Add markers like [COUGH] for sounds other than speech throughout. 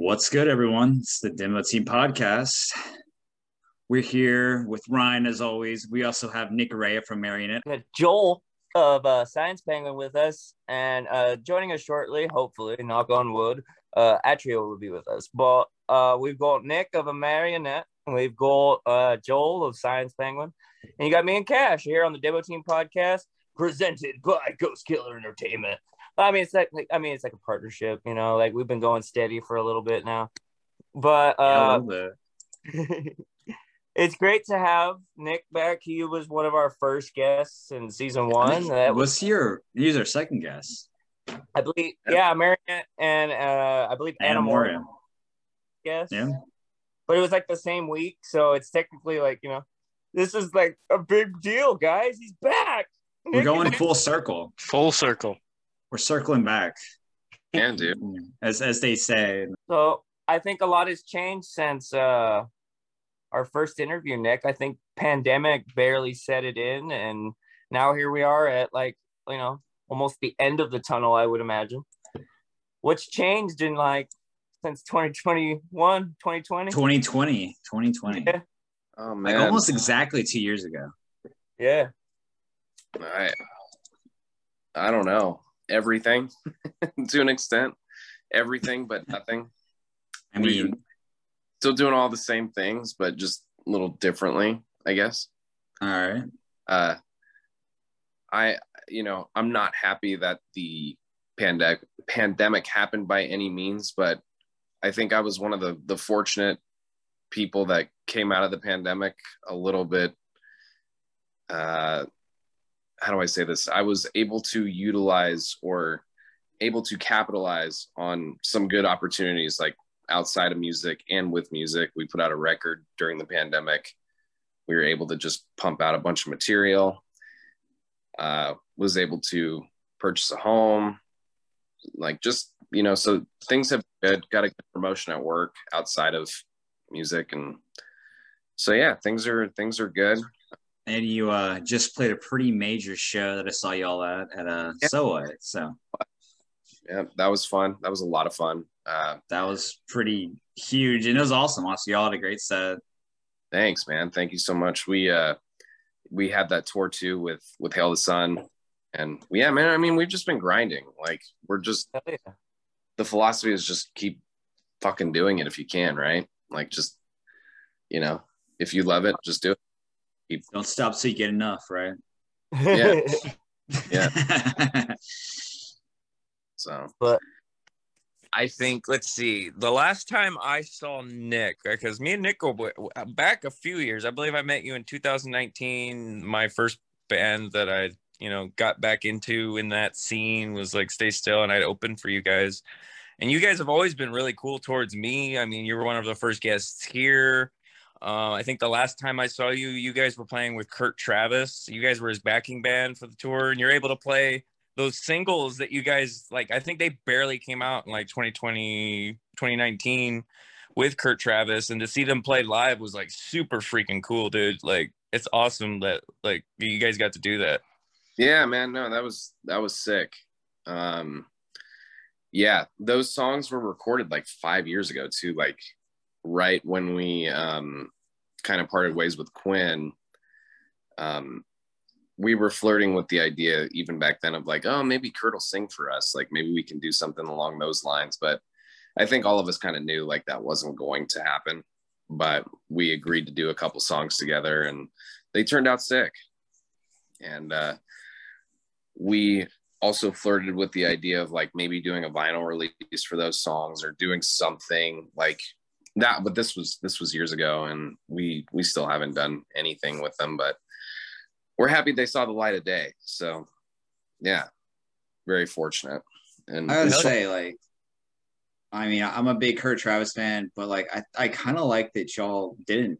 What's good, everyone? It's the Demo Team Podcast. We're here with Ryan, as always. We also have Nick Rea from Amarionette. Joel of uh, Science Penguin with us, and uh, joining us shortly, hopefully, knock on wood, uh, Atria will be with us. But uh, we've got Nick of Amarionette, and we've got uh, Joel of Science Penguin, and you got me and Cash here on the Demo Team Podcast, presented by Ghost Killer Entertainment. I mean, it's like, like I mean, it's like a partnership, you know. Like we've been going steady for a little bit now, but uh, little [LAUGHS] it's great to have Nick back. He was one of our first guests in season one. think- That was, was your he's our second guest. I believe, yeah, Marion and uh, I believe Anna Moore Moria. Yeah. but it was like the same week, so it's technically like you know, this is like a big deal, guys. He's back. We're going full circle. Full circle. We're circling back, Can do. [LAUGHS] as as they say. So I think a lot has changed since uh our first interview, Nick. I think pandemic barely set it in, and now here we are at like you know almost the end of the tunnel. I would imagine. What's changed in like since 2021, 2020? 2020, 2020. Yeah. Oh Like almost exactly two years ago. Yeah. I, I don't know everything [LAUGHS] to an extent, everything but nothing. [LAUGHS] I mean, Still doing all the same things, but just a little differently, I guess. all right. Uh, I, you know, I'm not happy that the pandemic pandemic happened by any means, but I think I was one of the the fortunate people that came out of the pandemic a little bit. Uh, how do I say this? I was able to utilize or able to capitalize on some good opportunities, like outside of music and with music. We put out a record during the pandemic. We were able to just pump out a bunch of material. Uh, was able to purchase a home, like just you know. So things have good. Got a good promotion at work outside of music, and so yeah, things are things are good. And you uh just played a pretty major show that I saw y'all at at uh Yeah. SOA. So Yeah, that was fun. That was a lot of fun. Uh, that was pretty huge and it was awesome. Also, y'all had a great set. thanks, man. Thank you so much. We uh, we had that tour too with with Hail the Sun, and yeah, man. I mean, we've just been grinding. Like we're just Hell yeah. the philosophy is just keep fucking doing it if you can, right? Like just you know, if you love it, just do it. Don't stop till you get enough, right? Yeah. [LAUGHS] Yeah. [LAUGHS] So but I think, let's see, the last time I saw Nick, because me and Nick go w- w- back a few years, I believe I met you in 2019. My first band that I, you know, got back into in that scene was like Stay Still, and I'd open for you guys. And you guys have always been really cool towards me. I mean, you were one of the first guests here. Uh, I think the last time I saw you, you guys were playing with Kurt Travis. You guys were his backing band for the tour, and you're able to play those singles that you guys like i think they barely came out in like 2020 2019 with kurt travis and to see them play live was like super freaking cool dude like it's awesome that like you guys got to do that yeah, man. No, that was that was sick. Um, yeah, those songs were recorded like five years ago too. Like right when we um, kind of parted ways with Quinn. Um, we were flirting with the idea even back then of like, oh, maybe Kurt will sing for us. Like maybe we can do something along those lines. But I think all of us kind of knew like that wasn't going to happen. But we agreed to do a couple songs together, and they turned out sick. And uh, we also flirted with the idea of like maybe doing a vinyl release for those songs or doing something like that but this was this was years ago and we we still haven't done anything with them but we're happy they saw the light of day so yeah very fortunate and I would it's- say like I mean, I'm a big Kurt Travis fan, but like I, I kind of like that y'all didn't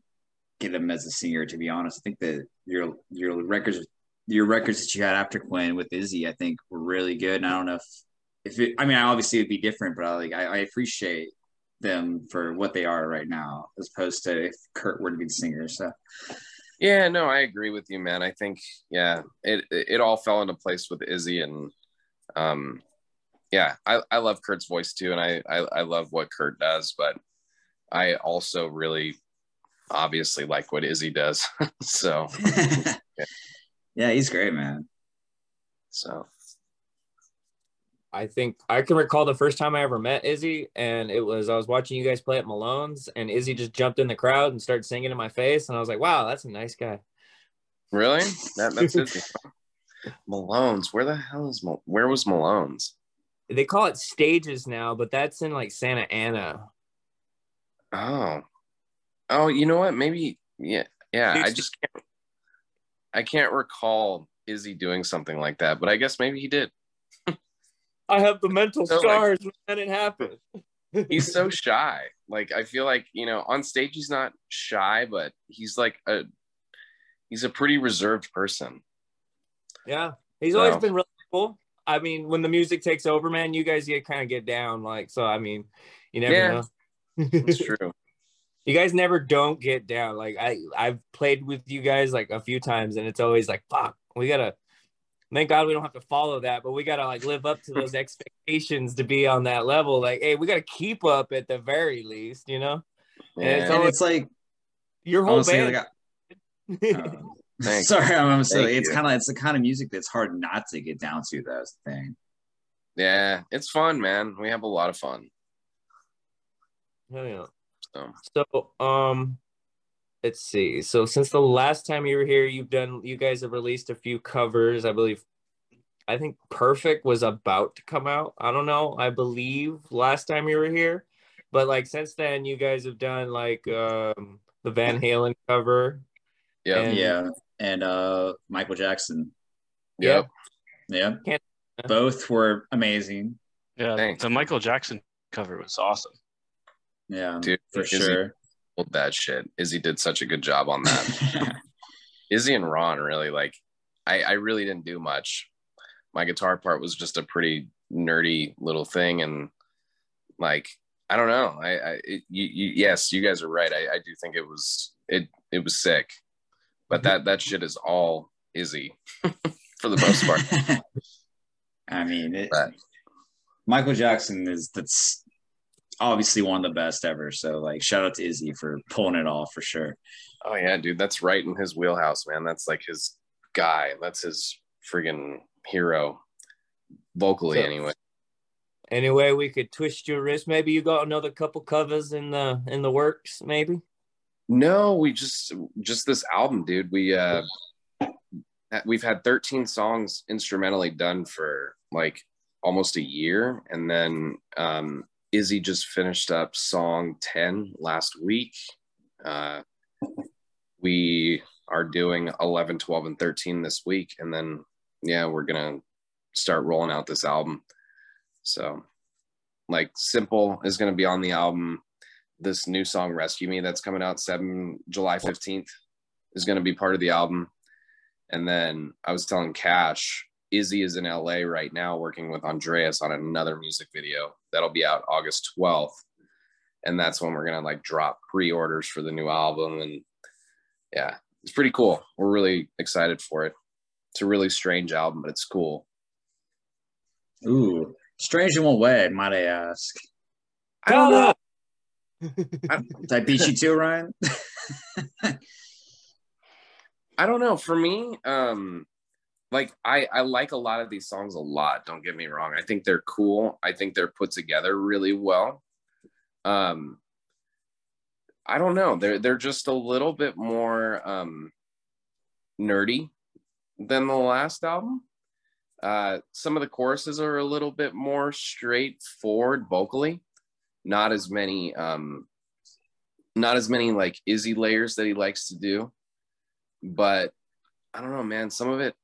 get him as a singer. To be honest, I think that your your records your records that you had after Quinn with Izzy, I think were really good. And I don't know if if it, I mean, obviously it'd be different, but I like I, I appreciate them for what they are right now, as opposed to if Kurt were to be the singer. So Yeah, no, I agree with you, man. I think yeah, it it all fell into place with Izzy, and um, yeah, I, I love Kurt's voice too, and I, I I love what Kurt does, but I also really obviously like what Izzy does. [LAUGHS] so [LAUGHS] yeah, he's great, man. so I think I can recall the first time I ever met Izzy, and it was I was watching you guys play at Malone's, and Izzy just jumped in the crowd and started singing in my face, and I was like, "Wow, that's a nice guy." really, that that's [LAUGHS] Izzy. Malone's. Where the hell is Mal- where was Malone's? They call it stages now, but that's in like Santa Ana. Oh, oh, you know what? Maybe yeah, yeah. I just can't. I can't recall Izzy doing something like that, but I guess maybe he did. I have the mental So, like- scars when it happened. [LAUGHS] He's so shy. Like I feel like you know, on stage he's not shy, but he's like a he's a pretty reserved person. Yeah, he's always been really cool. I mean, when the music takes over, man, you guys get kind of get down. Like, so I mean, you never Yeah. know. It's [LAUGHS] true. you guys never don't get down. Like I, I've played with you guys like a few times, and it's always like, fuck, we gotta. Thank God we don't have to follow that, but we gotta like live up to those expectations to be on that level. Like, hey, we gotta keep up at the very least, you know. And it's Yeah. and it's like Your whole honestly, band. like, I- uh, [LAUGHS] sorry, I'm, I'm silly. Thank It's kind of it's the kind of music that's hard not to get down to. That's the thing. Yeah, it's fun, man. We have a lot of fun. Hell yeah. So So, um, let's see. So, since the last time you were here, you've done, you guys have released a few covers. I believe, I think Perfect was about to come out. I don't know. I believe last time you were here, but like since then, you guys have done like um the Van Halen cover. yeah, And- yeah, and uh, Michael Jackson. yep. Yeah, Can't- both were amazing. Yeah, Thanks. the Michael Jackson cover was awesome. Yeah, Dude, for Izzy- sure. That shit. Izzy did such a good job on that. [LAUGHS] Izzy and Ron really like I, I really didn't do much. My guitar part was just a pretty nerdy little thing and like I don't know. I, I it, you, you, yes, you guys are right. I, I do think it was it it was sick. But that that shit is all Izzy [LAUGHS] for the most part. [LAUGHS] I mean, it, Michael Jackson is that's obviously one of the best ever. So, like, shout out to Izzy for pulling it off for sure. Oh yeah, dude, that's right in his wheelhouse, man. That's like his guy. That's his friggin' hero, vocally So- anyway. Anyway, we could twist your wrist. Maybe you got another couple covers in the in the works. Maybe. No, we just just this album, dude. We uh we've had 13 songs instrumentally done for like almost a year and then um Izzy just finished up song 10 last week. Uh we are doing 11, 12 and 13 this week and then yeah, we're going to start rolling out this album. So like Simple is going to be on the album this new song rescue me that's coming out 7 july 15th is going to be part of the album and then i was telling cash izzy is in la right now working with andreas on another music video that'll be out august 12th and that's when we're going to like drop pre-orders for the new album and yeah it's pretty cool we're really excited for it it's a really strange album but it's cool Ooh, strange in what way, might I ask? i don't know [LAUGHS] Did I beat you too, Ryan? [LAUGHS] I don't know. For me, um, like I I like a lot of these songs a lot. Don't get me wrong. I think they're cool. I think they're put together really well. Um, I don't know. They're they're just a little bit more um nerdy than the last album. Uh, some of the choruses are a little bit more straightforward vocally. Not as many um not as many like Izzy layers that he likes to do but I don't know, man. Some of it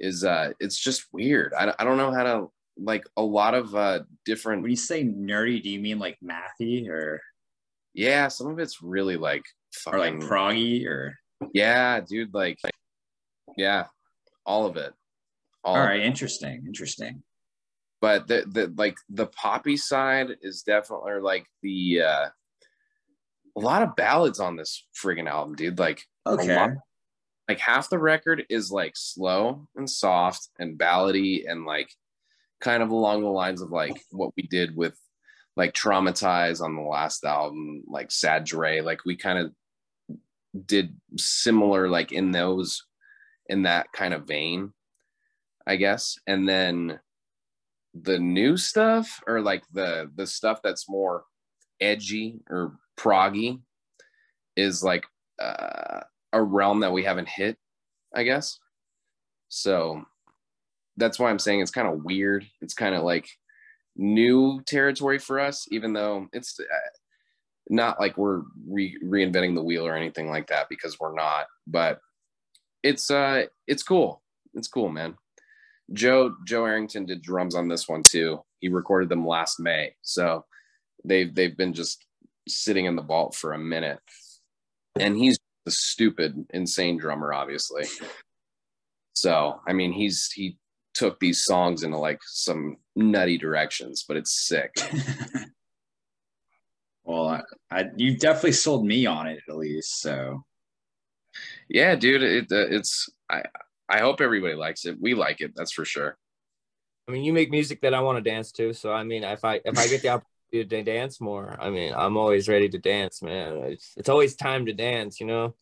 is uh it's just weird. I, I don't know how to like a lot of uh different when you say nerdy, do you mean like mathy or yeah, some of it's really like or like fucking proggy or? yeah, dude, like yeah, all of it. All All right, it. interesting, interesting. But the the like the poppy side is definitely like the uh a lot of ballads on this friggin' album, dude. Like Okay. Like half the record is like slow and soft and ballady and like kind of along the lines of like what we did with like traumatize on the last album, like Sad Dre. Like we kind of did similar, like in those, in that kind of vein, I guess. And then the new stuff, or like the the stuff that's more edgy or proggy, is like uh, a realm that we haven't hit, I guess. So that's why I'm saying it's kind of weird. It's kind of like new territory for us, even though it's uh, not like we're re- reinventing the wheel or anything like that because we're not. But it's uh, it's cool. It's cool, man. Joe Joe Arrington did drums on this one too. He recorded them last May, so they've they've been just sitting in the vault for a minute. And he's the stupid, insane drummer, obviously. So I mean, he's he took these songs into like some nutty directions, but it's sick. [LAUGHS] well, I, I you definitely sold me on it at least. So yeah, dude, it, uh, it's I I hope everybody likes it. We like it, that's for sure. I mean, you make music that I want to dance to, so I mean, if I if I get the opportunity [LAUGHS] to dance more, I mean, I'm always ready to dance, man. It's, it's always time to dance, you know.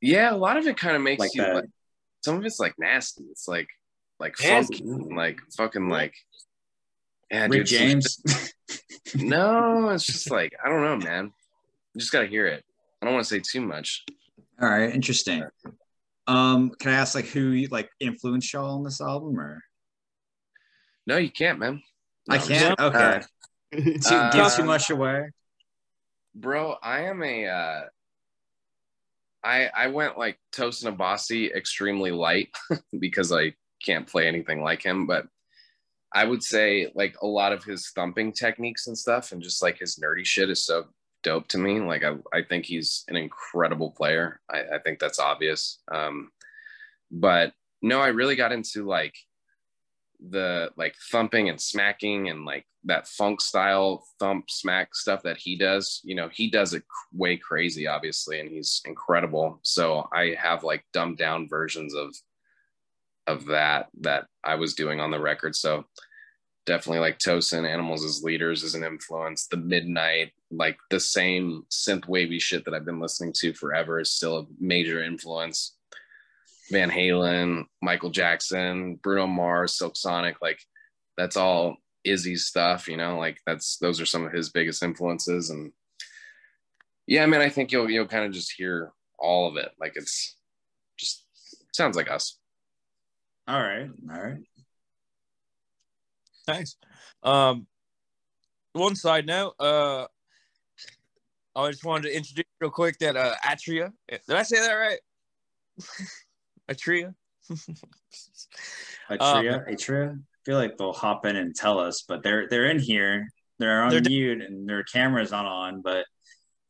Yeah, a lot of it kind of makes Like you that. like some of it's like nasty. It's like like Nasty. funky, and, like fucking like yeah, Rick dude, James. [LAUGHS] no, it's just like I don't know, man. You just gotta hear it. I don't want to say too much. All right, interesting. Um, can I ask like who like influenced y'all on this album or No, you can't, man. I No, I'm can't? Okay. uh, [LAUGHS] Too, Uh, give too much away. bro i am a uh i i went like tosin abasi extremely light [LAUGHS] because i can't play anything like him but i would say like a lot of his thumping techniques and stuff and just like his nerdy shit is so dope to me. Like i, I think he's an incredible player. I, I think that's obvious. Um but no i really got into like the like thumping and smacking and like that funk style thump smack stuff that he does you know he does it way crazy obviously and he's incredible. So i have like dumbed down versions of of that that i was doing on the record. So definitely like tosin animals as leaders is an influence. The midnight like the same synth wavy shit that i've been listening to forever is still a major influence Van Halen, Michael Jackson, Bruno Mars, Silk Sonic, like that's all Izzy's stuff, you know, like that's those are some of his biggest influences. And yeah, I mean, I think you'll you'll kind of just hear all of it. Like it's just sounds like us. All right, all right. Nice. Um, one side note, uh, I just wanted to introduce real quick that uh, Atria. Did I say that right? [LAUGHS] Atria. Atria, Atria. I feel like they'll hop in and tell us, but they're they're in here. They're on They're- mute and their camera's not on, but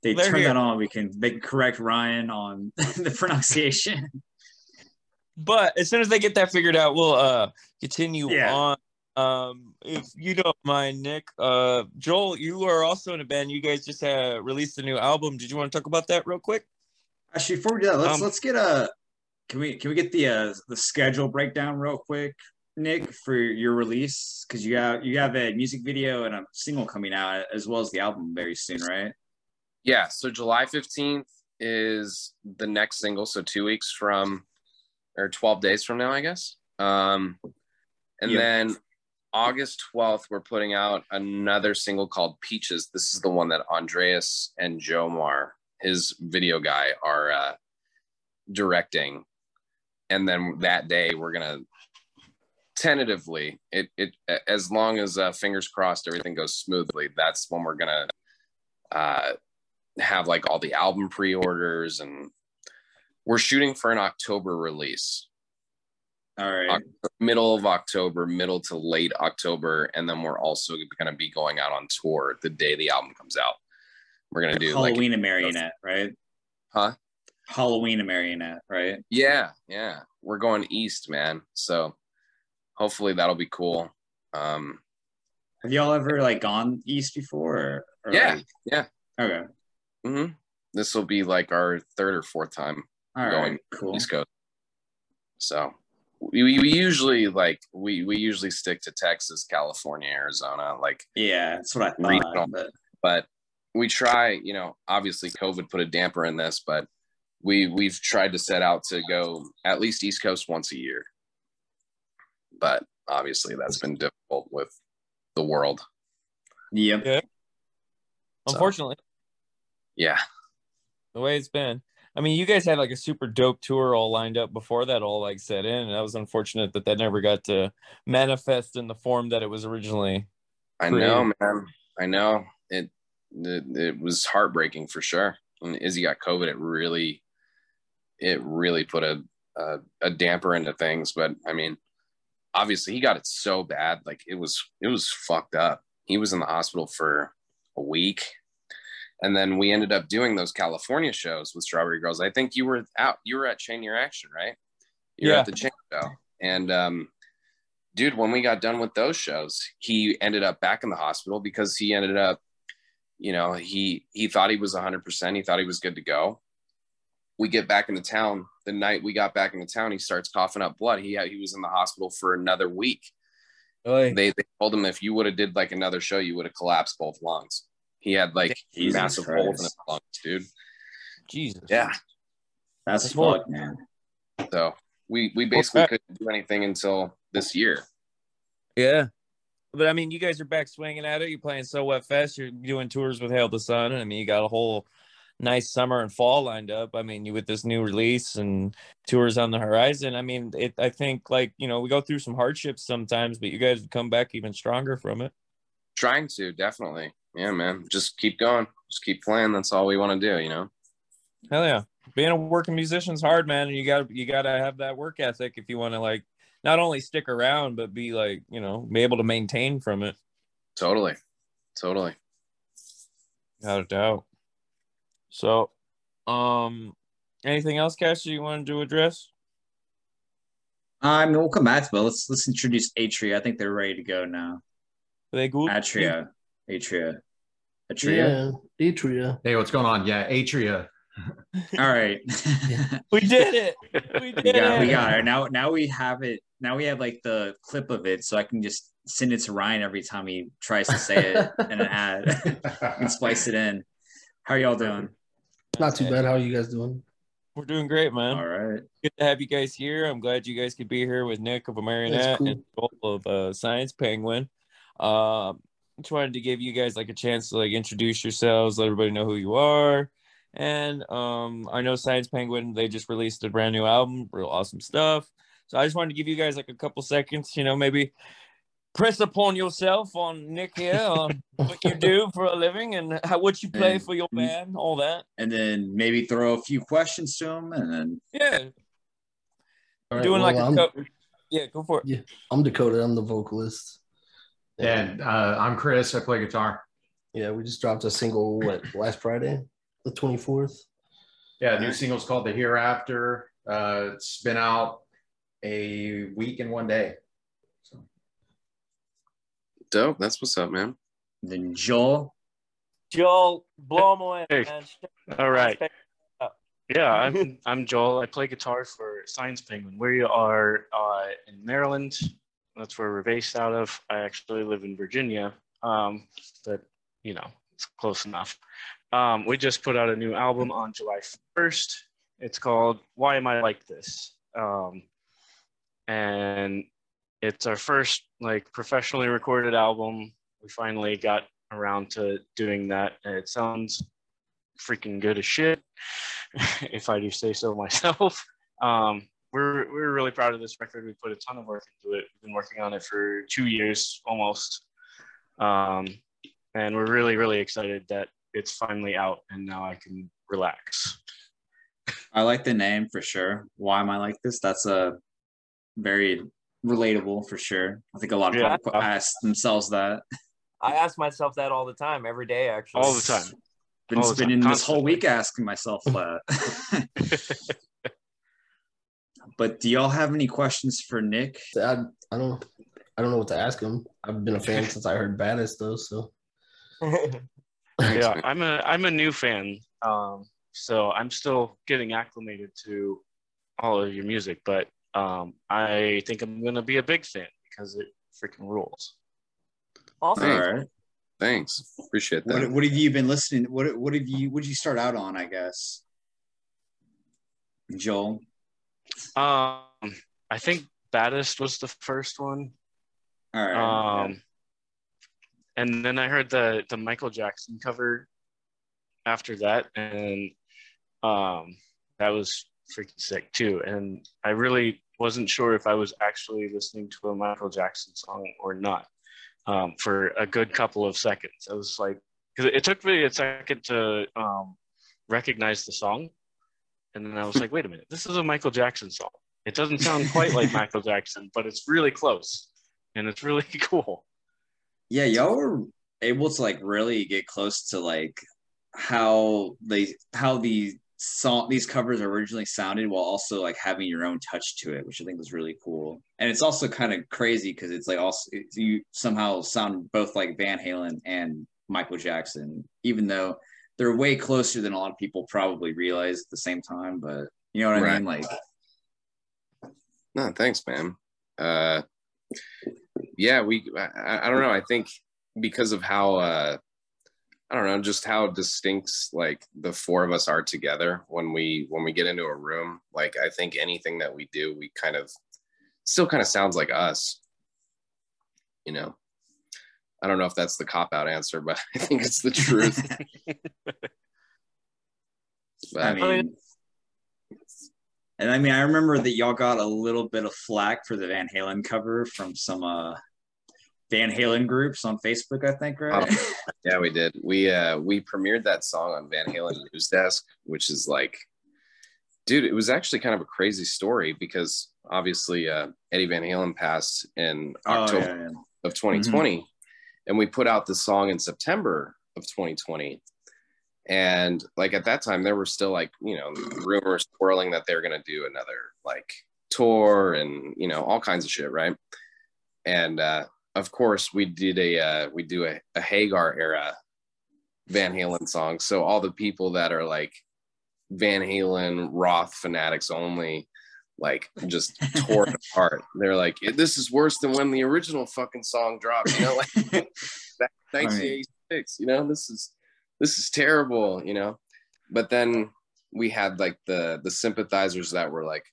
they turn here. that on. We can they can correct Ryan on [LAUGHS] the pronunciation. But as soon as they get that figured out, we'll uh continue Yeah. on. Um, if you don't mind, Nick, uh, Joel, you are also in a band. You guys just uh, released a new album. Did you want to talk about that real quick? Actually, before we do that, let's Um, let's get a can we can we get the uh, the schedule breakdown real quick, Nick, for your release because you have you have a music video and a single coming out as well as the album very soon, right? Yeah. So July 15th is the next single. So two weeks from or 12 days from now, I guess. Um, and Yep. then August 12th, we're putting out another single called Peaches. This is the one that Andreas and Jomar, his video guy, are uh, directing. And then that day, we're going to tentatively, it, it as long as uh, fingers crossed, everything goes smoothly, that's when we're going to uh, have like all the album pre-orders and we're shooting for an October release All right. middle of October, middle to late October, and then we're also to be going out on tour the day the album comes out. We're going to do like, Halloween and Marionette, right? huh? Halloween and Marionette, right? Yeah, yeah. We're going east, man. So hopefully that'll be cool. Um, Have y'all ever like gone east before? Or, or Yeah, like- yeah. Okay. hmm This will be like our third or fourth time All Going right. Cool. East Coast. So we, we usually like we we usually stick to Texas, California, Arizona, like Yeah, that's what I thought. Regional. But but we try, you know, obviously COVID put a damper in this, but we we've tried to set out to go at least East Coast once a year. But obviously that's been difficult with the world. yep. Yeah. So- Unfortunately, Yeah. the way it's been. I mean, you guys had like a super dope tour all lined up before that all like set in, and that was unfortunate that that never got to manifest in the form that it was originally. I know, man. I know. It, it it was heartbreaking for sure. When Izzy got COVID, it really it really put a, a a damper into things. But I mean, obviously he got it so bad, like it was it was fucked up. He was in the hospital for a week. And then we ended up doing those California shows with Strawberry Girls. I think you were out, you were at Chain Reaction, right? You're Yeah. at the Chain show. And um, dude, when we got done with those shows, he ended up back in the hospital because he ended up, you know, he he thought he was 100%. He thought he was good to go. We get back into town. The night we got back into town, he starts coughing up blood. He had, he was in the hospital for another week. Oy. They, they told him if you would have did like another show, you would have collapsed both lungs. He had like Jesus massive holes in his lungs, dude. Jesus. Yeah. That's, That's fucked, man. So we we basically bad. couldn't do anything until this year. Yeah. But I mean, you guys are back swinging at it. You're playing So What?! Fest. You're doing tours with Hail the Sun. I mean, you got a whole nice summer and fall lined up. I mean, you with this new release and tours on the horizon. I mean, it. I think like you know we go through some hardships sometimes, but you guys come back even stronger from it. Trying to definitely. Yeah, man. Just keep going. Just keep playing. That's all we want to do, you know? Hell yeah, being a working musician's hard, man. And you got you got to have that work ethic if you want to like not only stick around but be like you know be able to maintain from it. Totally. Totally. Without a doubt. So, um, anything else, Cash, you wanted to address? I mean, we'll come back to it. Let's let's introduce Atria. I think they're ready to go now. Are they good? Atria. Atria. Atria. Yeah, Atria. Hey, what's going on? Yeah, Atria. All right. [LAUGHS] We did it. We did we got it. we got it. Now now we have it. Now we have like the clip of it, so I can just send it to Ryan every time he tries to say it in an ad [LAUGHS] and splice it in. How are y'all doing? Not too bad. How are you guys doing? We're doing great, man. All right. Good to have you guys here. I'm glad you guys could be here with Nick of Amarionette cool. and Joel of uh, Science Penguin. Um, just wanted to give you guys like a chance to like introduce yourselves, let everybody know who you are. And um, I know Science Penguin, they just released a brand new album, real awesome stuff. So I just wanted to give you guys like a couple seconds, you know, maybe press upon yourself on Nick here on [LAUGHS] what you do for a living and how what you play And- for your band, all that. And then maybe throw a few questions to him, and then Yeah, All right, doing well, like a I'm, co- yeah, go for it. Yeah, I'm Dakota. I'm the vocalist. And uh, I'm Chris. I play guitar. Yeah, we just dropped a single what last Friday, the 24th. Yeah, new single's called The Hereafter. Uh, it's been out a week and one day. So, Dope. That's what's up, man. then Joel. Joel, blow blow 'em away, Hey. man. All right. Yeah, [LAUGHS] I'm I'm Joel. I play guitar for Science Penguin. We are uh, in Maryland. That's where we're based out of. I actually live in Virginia, um, but you know it's close enough. Um, we just put out a new album on July 1st. It's called "Why Am I Like This," um, and it's our first like professionally recorded album. We finally got around to doing that, and it sounds freaking good as shit, [LAUGHS] if I do say so myself. [LAUGHS] Um, we're we're really proud of this record. We put a ton of work into it. We've been working on it for two years almost, um, and we're really really excited that it's finally out and now I can relax. I like the name for sure. Why am I like this? That's a very relatable for sure. I think a lot of Yeah. people ask themselves that. I ask myself that all the time, every day, actually. All the time. Been All spending time, this whole week asking myself that. [LAUGHS] [LAUGHS] but do y'all have any questions for Nick? I, I don't I don't know what to ask him. I've been a fan since I heard Baddest though. So [LAUGHS] yeah, I'm a I'm a new fan, um, so I'm still getting acclimated to all of your music. But um, I think I'm gonna be a big fan because it freaking rules. Awesome. All right. Thanks. Appreciate that. What, what have you been listening? What what have you? What did you start out on? I guess. Joel. Um, I think Baddest was the first one. All right. Um, and then I heard the the Michael Jackson cover after that, and um, that was freaking sick too. And I really wasn't sure if I was actually listening to a Michael Jackson song or not um, for a good couple of seconds. I was like, because it took me a second to um, recognize the song, and then I was like, wait a minute, this is a Michael Jackson song. It doesn't sound quite like Michael Jackson, but it's really close, and it's really [LAUGHS] cool. yeah, y'all were able to like really get close to like how they how the song these covers originally sounded while also like having your own touch to it, which I think was really cool. And it's also kind of crazy because it's like also it's, you somehow sound both like Van Halen and Michael Jackson, even though they're way closer than a lot of people probably realize at the same time. But you know what I mean? Like, No, thanks, man. Uh, yeah, we. I, I don't know. I think because of how uh, I don't know, just how distinct like the four of us are together when we when we get into a room. Like I think anything that we do, we kind of still kind of sounds like us. You know. I don't know if that's the cop out answer, but [LAUGHS] I think it's the truth. [LAUGHS] But, I mean, and I mean, I remember that y'all got a little bit of flack for the Van Halen cover from some uh, Van Halen groups on Facebook, I think, right? Yeah, we did. We uh we premiered that song on Van Halen News Desk, which is like, dude, it was actually kind of a crazy story because obviously uh, Eddie Van Halen passed in Oh, October yeah, yeah. of 2020, and we put out the song in September of 2020. And like at that time, there were still like you know rumors swirling that they're gonna do another like tour and you know all kinds of shit, right? And uh, of course, we did a uh, we do a, a Hagar era Van Halen song. So all the people that are like Van Halen Roth fanatics only, like just tore it [LAUGHS] apart. They're like, this is worse than when the original fucking song dropped. You know, like [LAUGHS] back in 1986. You know, this is this is terrible. You know, but then we had like the the sympathizers that were like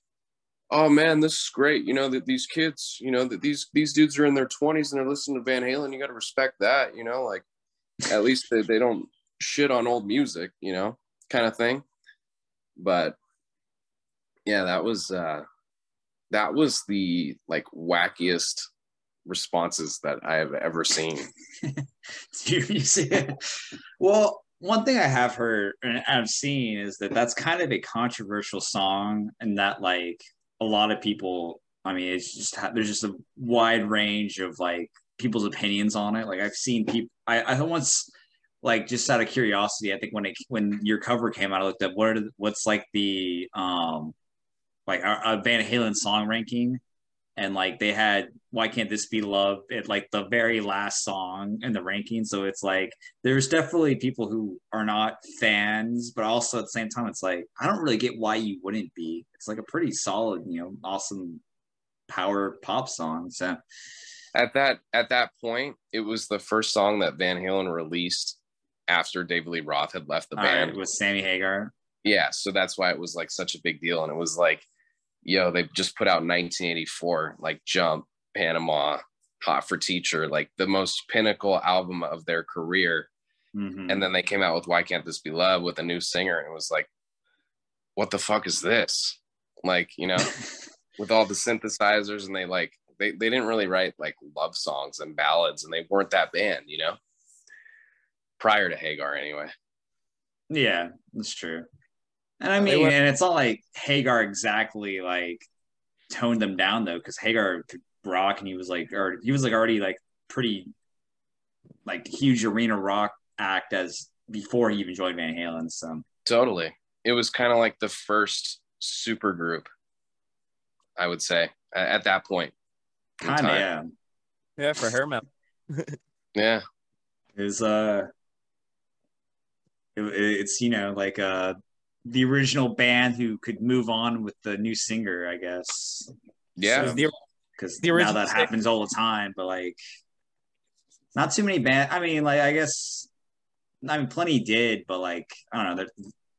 oh man, this is great. You know that these kids, you know that these these dudes are in their twenties and they're listening to Van Halen. You got to respect that. You know, like at least they, they don't shit on old music. You know, kind of thing. But yeah, that was uh that was the like wackiest responses that I have ever seen. Do you see it? Well, one thing I have heard and I've seen is that that's kind of a controversial song, and that like a lot of people. I mean, it's just there's just a wide range of like people's opinions on it. Like I've seen people. I I once like just out of curiosity, I think when it when your cover came out, I looked up what are the, what's like the um like a, a Van Halen song ranking, and like they had why can't this be love at like the very last song in the ranking. So it's like there's definitely people who are not fans but also at the same time it's like i don't really get why you wouldn't be. It's like a pretty solid you know awesome power pop song. So At that at that point, it was the first song that Van Halen released after David Lee Roth had left the all right, band. with sammy hagar. Yeah so that's why it was like such a big deal. And it was like yo they just put out 1984 like jump panama hot for teacher like the most pinnacle album of their career. Mhm. and then they came out with why can't this be love with a new singer and it was like what the fuck is this? Like you know [LAUGHS] with all the synthesizers and they like they, they didn't really write like love songs and ballads and they weren't that band you know? Prior to hagar anyway. Yeah that's true. And i mean and it's not like hagar exactly like toned them down though because hagar could rock and he was like or he was like already like pretty like huge arena rock act as before he even joined van halen so Totally. It was kind of like the first super group, I would say, at that point. kind of yeah Yeah, for her mouth. [LAUGHS] Yeah. it was uh it, it's you know like uh the original band who could move on with the new singer, I guess. Yeah. So the- because now that singer- happens all the time. But like, not too many band. I mean, like, I guess, I mean, plenty did, but like, I don't know.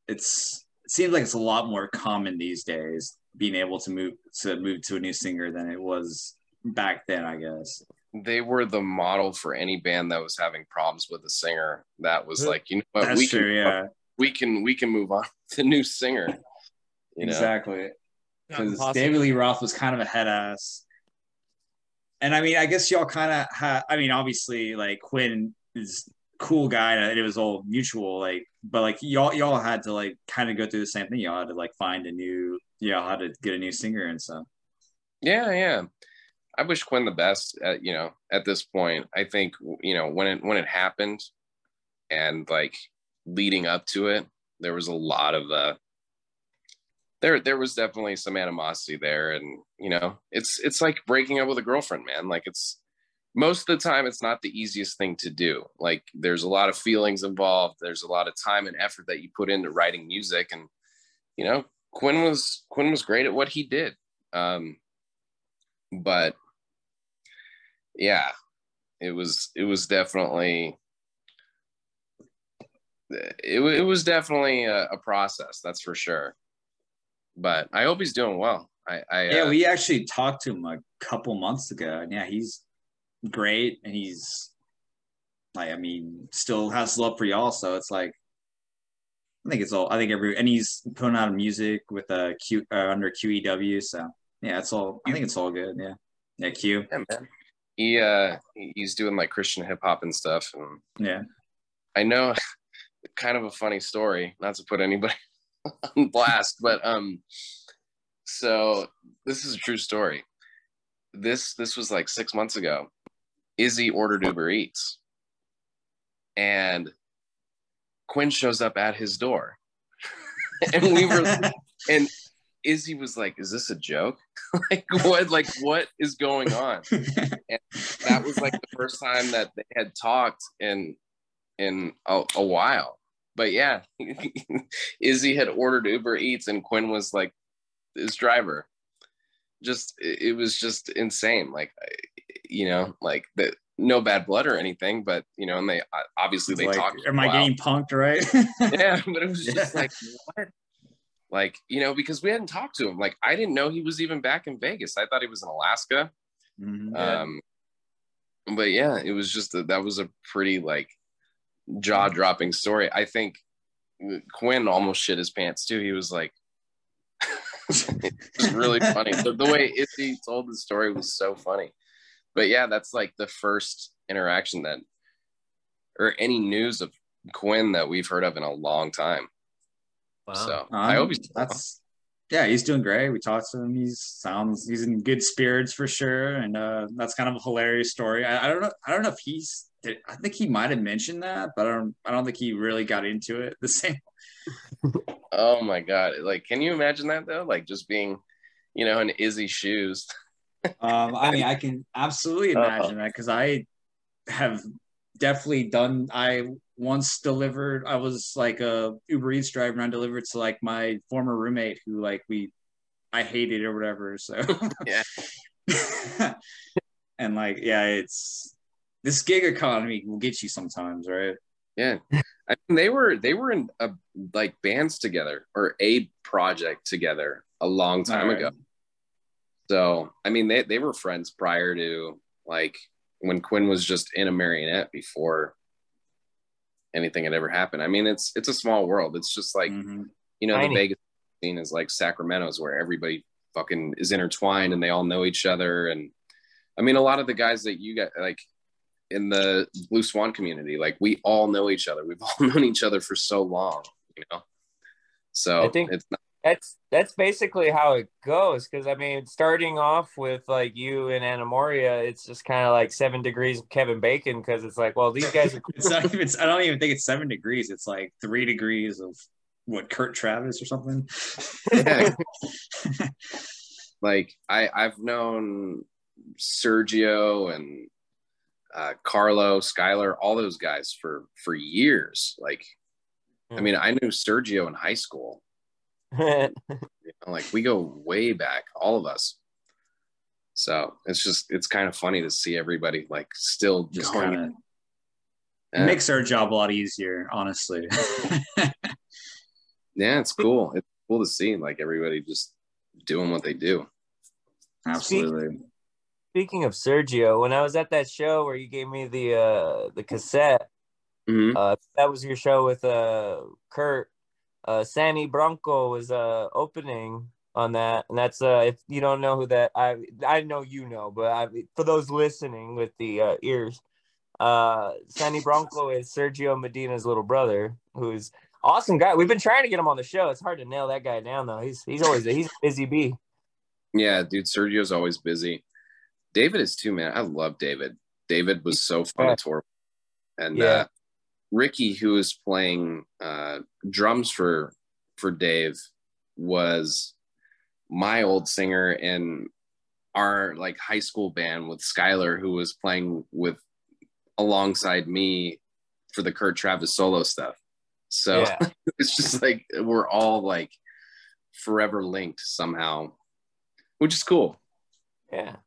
It's it seems like it's a lot more common these days being able to move to move to a new singer than it was back then. I guess. they were the model for any band that was having problems with a singer. That was like, you know what, That's we true. can yeah. we can we can move on [LAUGHS] to new singer. You know, Exactly. because Possible. David Lee Roth was kind of a head ass. And I mean, I guess y'all kind of had. I mean, obviously, like Quinn is cool guy, and it was all mutual. Like, but like y'all, y'all had to like kind of go through the same thing. Y'all had to like find a new, y'all had to get a new singer and stuff. Yeah, yeah. I wish Quinn the best. At, you know, at this point, I think you know when it when it happened, and like leading up to it, there was a lot of uh there there was definitely some animosity there, and you know, it's it's like breaking up with a girlfriend, man. Like it's most of the time it's not the easiest thing to do. Like there's a lot of feelings involved. There's a lot of time and effort that you put into writing music, and you know, Quinn was Quinn was great at what he did. Um, but yeah it was it was definitely it, it was definitely a, a process that's for sure but i hope he's doing well i i Yeah, uh, we actually talked to him a couple months ago, and yeah, he's great, and he's like, I mean, still has love for y'all. So it's like, I think it's all. I think every, and he's putting out music with a Q uh, under QEW. So yeah, it's all. I think it's all good. Yeah, yeah, Q. yeah, man. he uh he's doing like christian hip-hop and stuff and Yeah, i know [LAUGHS] kind of a funny story not to put anybody [LAUGHS] on blast. But um so this is a true story. This this was like six months ago. Izzy ordered uber eats. And quinn shows up at his door. [LAUGHS] And we were and izzy was like is this a joke? [LAUGHS] Like what like what is going on? And that was like the first time that they had talked in in a, a while. But yeah, [LAUGHS] Izzy had ordered Uber Eats and Quinn was like his driver. Just it was just insane. Like you know, like that no bad blood or anything, but you know, and they obviously they like, talked. am I wow. getting punked right? [LAUGHS] yeah, but it was [LAUGHS] just Yeah. like what? Like, you know, because we hadn't talked to him. Like, I didn't know he was even back in Vegas. I thought he was in Alaska. Mhm. Um, but yeah, it was just a, that was a pretty like jaw dropping story. I think Quinn almost shit his pants too. He was like, [LAUGHS] it was really funny. The, the way Izzy told the story was so funny. But yeah, that's like the first interaction that, or any news of Quinn that we've heard of in a long time. Wow. So Um, I hope he's that's yeah, he's doing great. We talked to him. He sounds he's in good spirits for sure, and uh, that's kind of a hilarious story. I, I don't know. I don't know if he's. I think he might have mentioned that, but I don't. I don't think he really got into it the [LAUGHS] same. [LAUGHS] Oh my god! Like, can you imagine that though? Like, just being, you know, in Izzy's shoes. [LAUGHS] Um, I mean, I can absolutely imagine that because I have definitely done. I once delivered. I was like a Uber Eats driver, and I delivered to like my former roommate who like we, I hated or whatever. So Yeah. and like yeah, it's this gig economy will get you sometimes, right? Yeah, I mean, they were they were in a, like bands together or a project together a long time All right. ago. So I mean, they they were friends prior to like when Quinn was just in Amarionette before anything had ever happened. I mean, it's it's a small world. It's just like Mhm. you know Tiny. the Vegas scene is like Sacramento's where everybody fucking is intertwined and they all know each other. And I mean, a lot of the guys that you got like in the Blue Swan community, like we all know each other. We've [LAUGHS] all known each other for so long, you know. So I think- it's not, That's that's basically how it goes. Because I mean, starting off with like you and Anna Moria, it's just kind of like seven degrees of Kevin Bacon. Because it's like, well, these [LAUGHS] guys are It's not even. I don't even think it's seven degrees. It's like three degrees of what Kurt Travis or something. Yeah. [LAUGHS] like I I've known Sergio and uh, Carlo, Skylar, all those guys for for years. Like, I Hmm. mean, I knew Sergio in high school, [LAUGHS] You know, like we go way back, all of us. So it's just it's kind of funny to see everybody like still Just kind of Yeah. makes our job a lot easier, honestly. [LAUGHS] yeah, it's cool. It's cool to see like everybody just doing what they do. Absolutely. Speaking of Sergio, when I was at that show where you gave me the uh the cassette, Mhm. uh that was your show with uh Kurt. Uh Sandy Bronco was uh opening on that. And that's uh if you don't know who that I I know you know, but I for those listening with the uh ears, uh Sandy Bronco is Sergio Medina's little brother, who's awesome guy. We've been trying to get him on the show. It's hard to nail that guy down though. He's he's always he's a busy bee. Yeah, dude, Sergio's always busy. David is too, man. I love David. David was so fun to tour. with. And Yeah. uh Ricky, who is playing uh drums for for Dave, was my old singer in our like high school band with Skylar, who was playing with alongside me for the Kurt Travis solo stuff. So Yeah. [LAUGHS] it's just like we're all like forever linked somehow, which is cool. Yeah.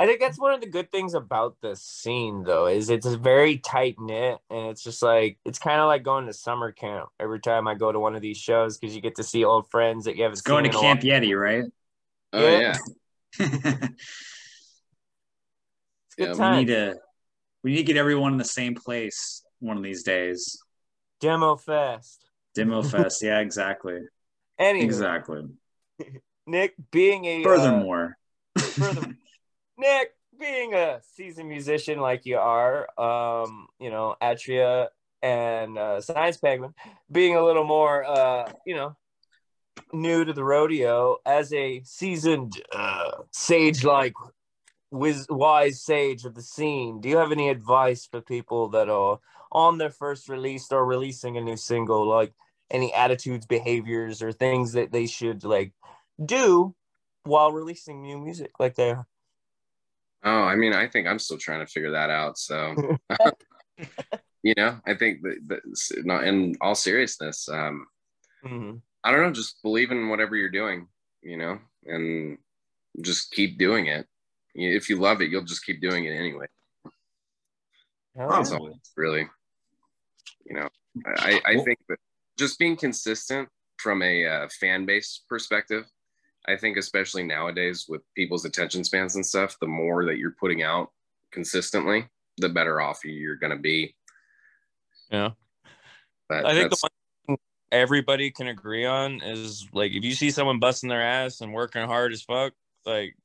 I think that's one of the good things about this scene though, is it's very tight knit and it's just like it's kind of like going to summer camp every time I go to one of these shows because you get to see old friends that you haven't It's going to seen in a Camp Yeti, right? Oh Yeah. yeah. [LAUGHS] It's good Yeah, we we need to we need to get everyone in the same place one of these days. Demo fest. Demo [LAUGHS] Fest. Yeah, exactly. Anyway, Exactly. [LAUGHS] Nick being a uh, Furthermore, further, Nick being a seasoned musician like you are, um, you know, Atria and uh, Science Penguin, being a little more, uh, you know, new to the rodeo as a seasoned uh, sage like wiz- wise sage of the scene do you have any advice for people that are on their first release or releasing a new single? Like any attitudes behaviors or things that they should like do while releasing new music? Like they are Oh, I mean, I think I'm still trying to figure that out. So, [LAUGHS] [LAUGHS] you know, I think that, not in all seriousness, um, Mhm. I don't know, just believe in whatever you're doing, you know, and just keep doing it. If you love it, you'll just keep doing it anyway. That's all, really. You know, I, I think that just being consistent from a uh, fan base perspective, I think especially nowadays with people's attention spans and stuff, the more that you're putting out consistently, the better off you're going to be. Yeah. But I think the one thing everybody can agree on is like if you see someone busting their ass and working hard as fuck, like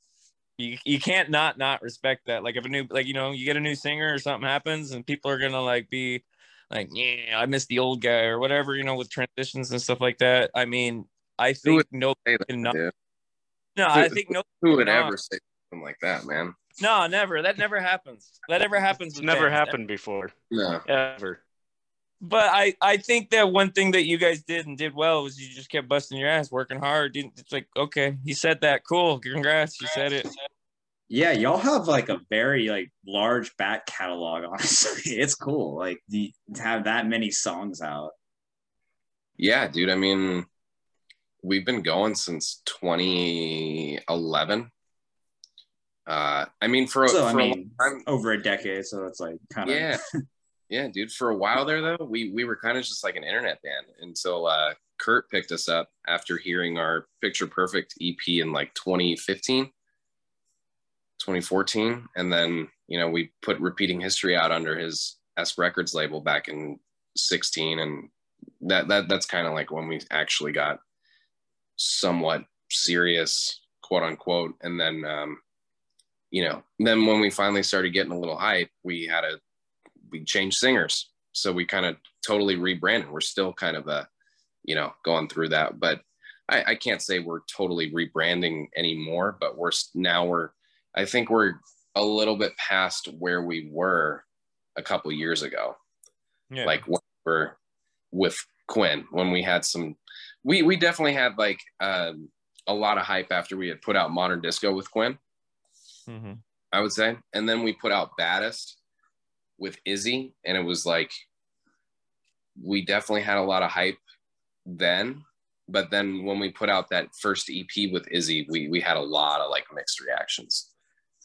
you, you can't not not respect that. Like if a new like you know you get a new singer or something happens and people are gonna like be like yeah I miss the old guy or whatever you know with transitions and stuff like that. I mean I think no say that, can not, dude. No I think no Who would no. ever say something like that, man? no never that never happens that never happens with never bands. Eh? happened before, No. ever. But I, I think that one thing that you guys did and did well was you just kept busting your ass, working hard. Didn't- It's like, okay, you said that. Cool. Congrats. You said it. yeah, y'all have like a very like large back catalog. [LAUGHS] Honestly, it's cool. Like the, to have that many songs out. Yeah, dude. I mean, we've been going since 2011. Uh, I mean, for, So for I a long mean, time, over a decade. So it's like kind of yeah [LAUGHS] yeah dude for a while there though we we were kind of just like an internet band until uh kurt picked us up after hearing our picture perfect ep in like 2015 2014 and then you know we put repeating history out under his s records label back in 16 and that that that's kind of like when we actually got somewhat serious quote unquote and then um you know then when we finally started getting a little hype we had a we changed singers. So we kind of totally rebranded. We're still kind of a you know going through that. But I, I can't say we're totally rebranding anymore but we're now we're i think we're a little bit past where we were a couple years ago. Yeah. like when we we're with quinn when we had some we we definitely had like um, a lot of hype after we had put out modern disco with quinn. Hmm I would say. And then we put out Baddest with Izzy, and it was like we definitely had a lot of hype then, but then when we put out that first ep with izzy we we had a lot of like mixed reactions.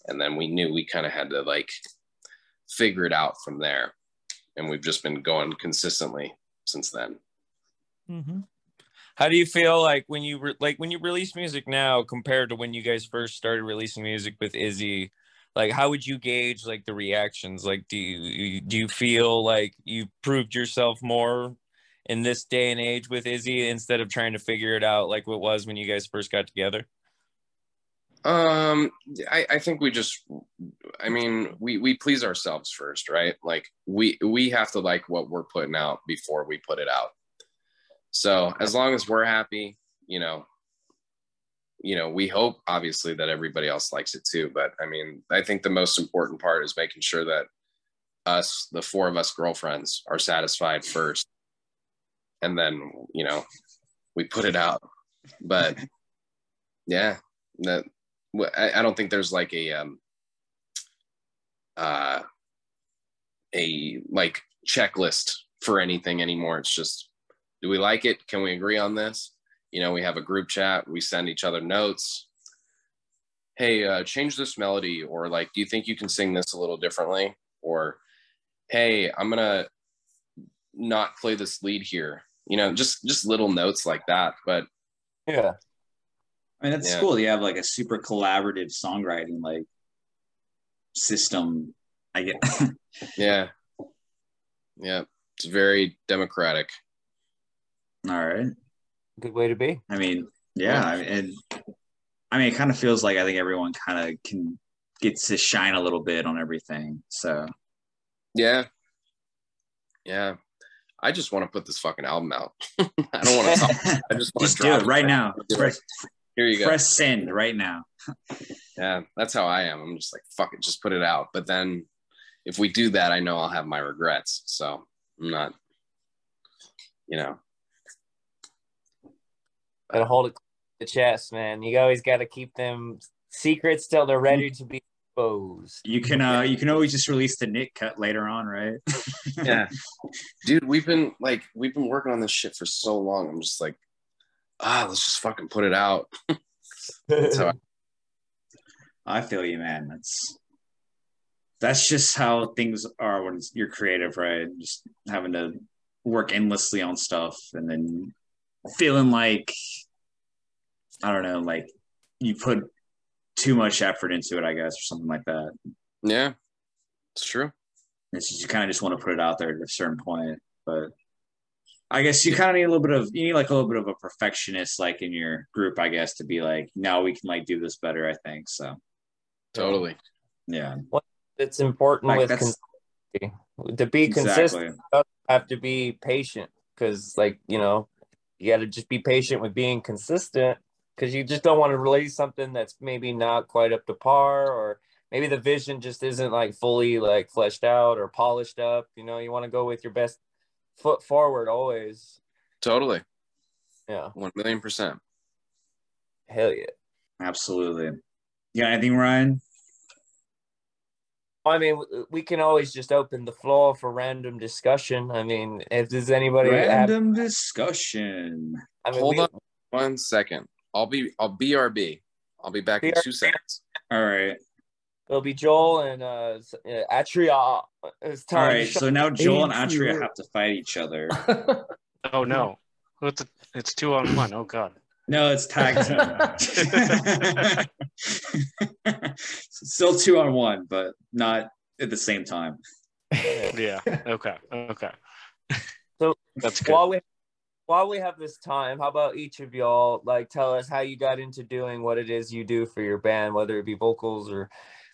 And then we knew we kind of had to like figure it out from there. And we've just been going consistently since then. Mm-hmm. How do you feel like when you re- like when you release music now compared to when you guys first started releasing music with Izzy? Like, how would you gauge like the reactions? Like, do you do you feel like you proved yourself more in this day and age with Izzy instead of trying to figure it out like what was when you guys first got together? Um, I, I think we just, I mean, we we please ourselves first, right? Like we we have to like what we're putting out before we put it out. So as long as we're happy, you know, you know, we hope obviously that everybody else likes it too. But I mean, I think the most important part is making sure that us, the four of us girlfriends, are satisfied first, and then you know, we put it out. But [LAUGHS] yeah, that I, I don't think there's like a um uh a like checklist for anything anymore. It's just do we like it? Can we agree on this? You know, we have a group chat, we send each other notes. Hey, uh, change this melody, or like, do you think you can sing this a little differently? Or, hey, I'm gonna not play this lead here. You know, just just little notes like that. But Yeah. I mean, that's Yeah. cool. You have like a super collaborative songwriting like system. I get. [LAUGHS] yeah, yeah, it's very democratic. All right. Good way to be. I mean, yeah, I mean, and I mean, it kind of feels like I think everyone kind of can gets to shine a little bit on everything. So Yeah, yeah. I just want to put this fucking album out. [LAUGHS] I don't want to talk. I just want [LAUGHS] just to do it right now. Press, Here you go. press send right now. Yeah, that's how I am. I'm just like, fuck it, just put it out. But then if we do that, I know I'll have my regrets. So I'm not, you know, Gotta hold it to the chest, man. You always got to keep them secrets till they're ready to be exposed. You can uh you can always just release the Nick cut later on, right? [LAUGHS] yeah. Dude, we've been like, we've been working on this shit for so long. I'm just like, ah, let's just fucking put it out. [LAUGHS] That's how I, I feel you, man. That's that's just how things are when you're creative, right? Just having to work endlessly on stuff and then feeling like I don't know, like you put too much effort into it, I guess, or something like that. yeah, it's true. It's just you kind of just want to put it out there at a certain point, but I guess you kind of need a little bit of you need like a little bit of a perfectionist like in your group, I guess, to be like, now we can like do this better. I think so. Totally. Yeah, It's important Like, with consistency. To be consistent, exactly. you have to be patient because, like, you know, you got to just be patient with being consistent because you just don't want to release something that's maybe not quite up to par or maybe the vision just isn't like fully like fleshed out or polished up. You know, you want to go with your best foot forward always. Totally. Yeah. One million percent. Hell yeah. Absolutely. You got anything, Ryan? I mean, we can always just open the floor for random discussion. I mean, if there's anybody, have, Random discussion. I mean, Hold we- on one second. I'll be, I'll BRB. I'll be back in two seconds. All right. It'll be Joel and uh, uh Atria. It's time. All to right. shut- So now Joel and Atria have to fight each other. [LAUGHS] Oh no, [LAUGHS] it's, it's two on one. Oh god. No, it's tag team. [LAUGHS] [LAUGHS] Still two on one, but not at the same time. Yeah. Okay. Okay. So [LAUGHS] That's good. while we while we have this time, how about each of y'all like tell us how you got into doing what it is you do for your band, whether it be vocals or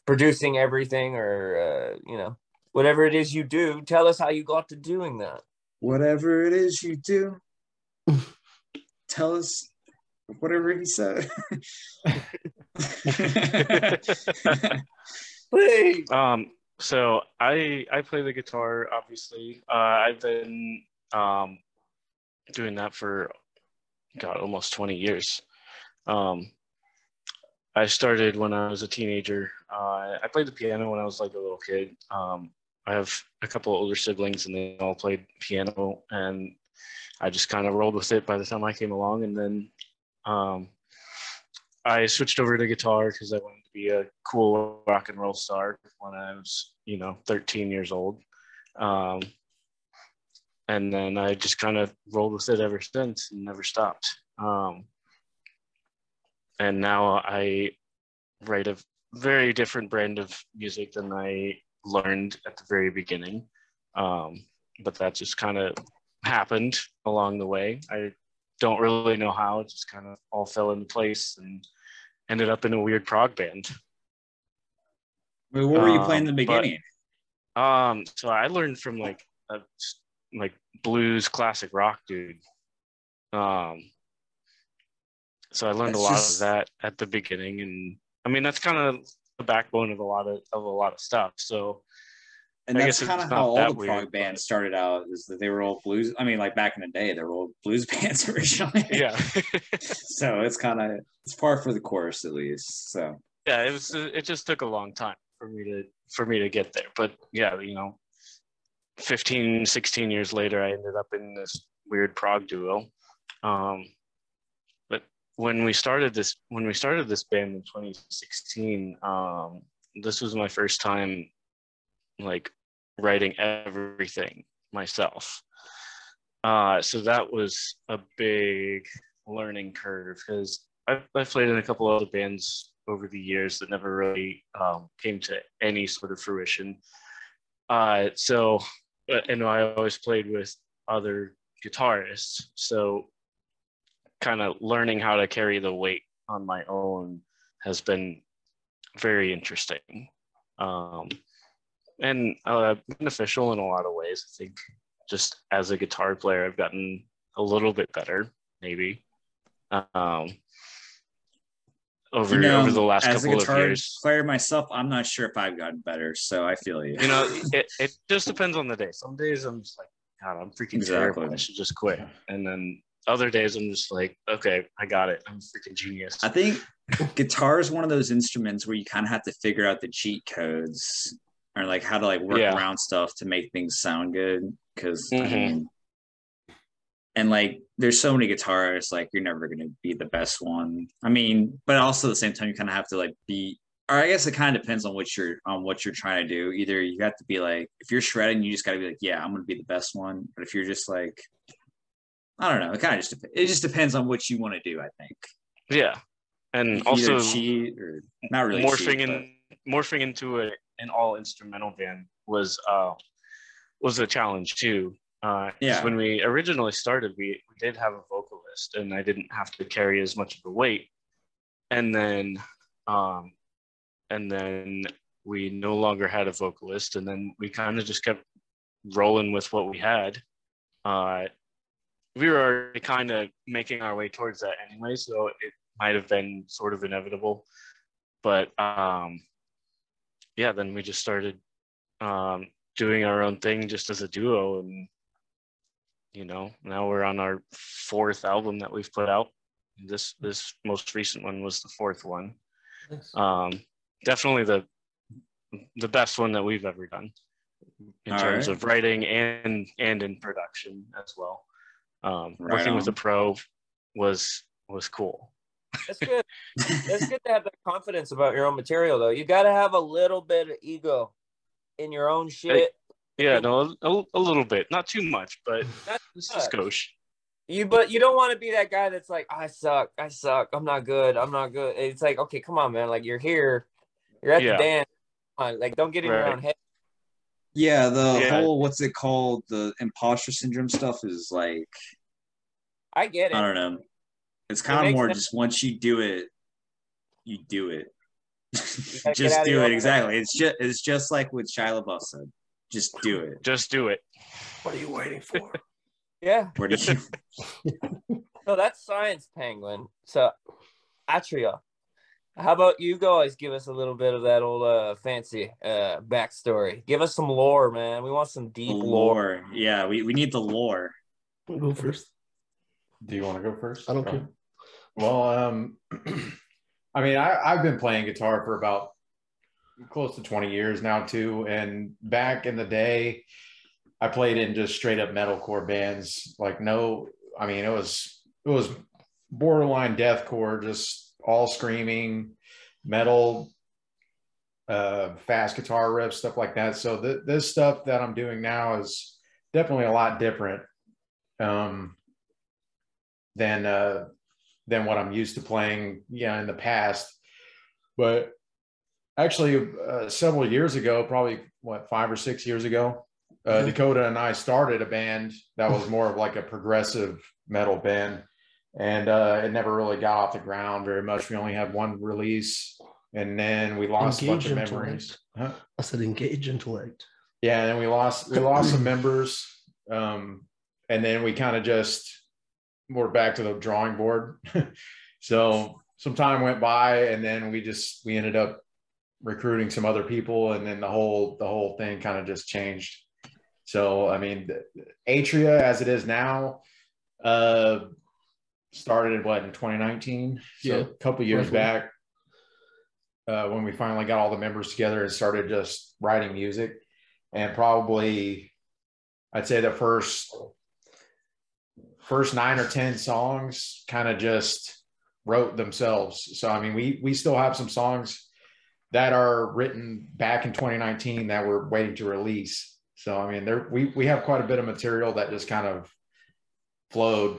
producing everything or uh, you know whatever it is you do. Tell us how you got to doing that. Whatever it is you do, tell us whatever he said. Please. [LAUGHS] Um, so I I play the guitar. Obviously, uh, I've been um, doing that for God almost twenty years. Um, I started when I was a teenager. Uh, I played the piano when I was like a little kid. Um, I have a couple older siblings, and they all played piano. And I just kind of rolled with it by the time I came along, and then um, I switched over to guitar because I wanted to be a cool rock and roll star when I was, you know, 13 years old. Um, and then I just kind of rolled with it ever since and never stopped. Um, and now I write a very different brand of music than I learned at the very beginning. Um, but that just kind of happened along the way. I don't really know how, it just kind of all fell into place and ended up in a weird prog band. What were you Um, playing in the but- beginning? Um, so I learned from like a like blues classic rock dude. Um, so I learned That's a lot just- of that at the beginning, and I mean that's kind of the backbone of a lot of of a lot of stuff. So and I that's kind of how all the weird, prog bands but- started out. Is that they were all blues? I mean, like back in the day, they were all blues [LAUGHS] bands originally. yeah, [LAUGHS] [LAUGHS] so it's kind of it's par for the course at least. So yeah, it was it just took a long time for me to for me to get there. But yeah, you know, 15, 16 years later, I ended up in this weird prog duo. Um, but when we started this, when we started this band in 2016, um, this was my first time like writing everything myself. Uh, so that was a big learning curve because I've, I've played in a couple other bands over the years that never really um, came to any sort of fruition. Uh, so, but- and I always played with other guitarists. So, kind of learning how to carry the weight on my own has been very interesting um, and uh, beneficial in a lot of ways. I think just as a guitar player, I've gotten a little bit better, maybe. Um, over you know, over the last as a couple of guitar years. player myself, I'm not sure if I've gotten better. So I feel you. You know, [LAUGHS] it, it just depends on the day. Some days I'm just like, God, I'm freaking terrible. I should just quit. And then other days I'm just like, okay, I got it. I'm freaking genius. I think guitar is one of those instruments where you kind of have to figure out the cheat codes or like how to like work Yeah. around stuff to make things sound good. Because I Mhm. mean, and like there's so many guitarists, like you're never gonna be the best one. I mean, but also at the same time, you kind of have to like be. Or I guess it kind of depends on what you're on what you're trying to do. Either you have to be like, if you're shredding, you just got to be like, yeah, I'm gonna be the best one. But if you're just like, I don't know, it kind of just it just depends on what you want to do. I think. yeah. And also cheat or not really morphing cheat, in morphing into a, an all instrumental band was uh was a challenge too. Uh Yeah. when we originally started we, we did have a vocalist and I didn't have to carry as much of the weight. And then um and then we no longer had a vocalist and then we kind of just kept rolling with what we had. Uh we were already kind of making our way towards that anyway, so it might have been sort of inevitable but um yeah then we just started um doing our own thing just as a duo and you know now we're on our fourth album that we've put out. This this most recent one was the fourth one. Um definitely the the best one that we've ever done in All terms right. of writing and and in production as well. Um Right working with on. a pro was was cool That's good. That's good to have that confidence about your own material, though. You got to have a little bit of ego in your own shit. Yeah, no, a, a little bit, not too much, but Not just much. a. You, but you don't want to be that guy that's like, I suck, I suck, I'm not good, I'm not good. It's like, okay, come on, man. Like you're here, you're at Yeah. the dance. Come on, like don't get in your own head. Yeah, the Yeah. whole what's it called? The imposter syndrome stuff is like I get it. I don't know. It's kind of more sense. just once you do it, you do it. [LAUGHS] gotta just do it own head. exactly. It's just it's just like what Shia LaBeouf said. Just do it. Just do it. What are you waiting for? [LAUGHS] Yeah. Where did you? [LAUGHS] No, that's science penguin. So, Atria, how about you guys give us a little bit of that old uh, fancy uh, backstory? Give us some lore, man. We want some deep lore. lore. Yeah, we, we need the lore. I'll go first. Do you want to go first? I don't care. Well, um, [CLEARS THROAT] I mean, I, I've been playing guitar for about close to 20 years now, too. And back in the day, I played in just straight up metalcore bands. Like no, I mean it was it was borderline deathcore, just all screaming, metal, uh, fast guitar riffs, stuff like that. So th- this stuff that I'm doing now is definitely a lot different um, than uh, than what I'm used to playing, yeah, in the past. But actually, uh, several years ago, probably what five or six years ago, uh, Mhm. Dakota and I started a band that was more of like a progressive metal band, and uh, it never really got off the ground very much. We only had one release, and then we lost a bunch of Engage memories. Huh? I said engage intellect. Yeah, and then we lost we lost some members, um, and then we kind of just were back to the drawing board. [LAUGHS] so some time went by, and then we just we ended up recruiting some other people, and then the whole the whole thing kind of just changed. So I mean, Atria as it is now, uh, started what in 2019, so Yeah, a couple years back. Uh, when we finally got all the members together and started just writing music, and probably I'd say the first first nine or ten songs kind of just wrote themselves. So I mean, we we still have some songs that are written back in 2019 that we're waiting to release. So I mean, there we we have quite a bit of material that just kind of flowed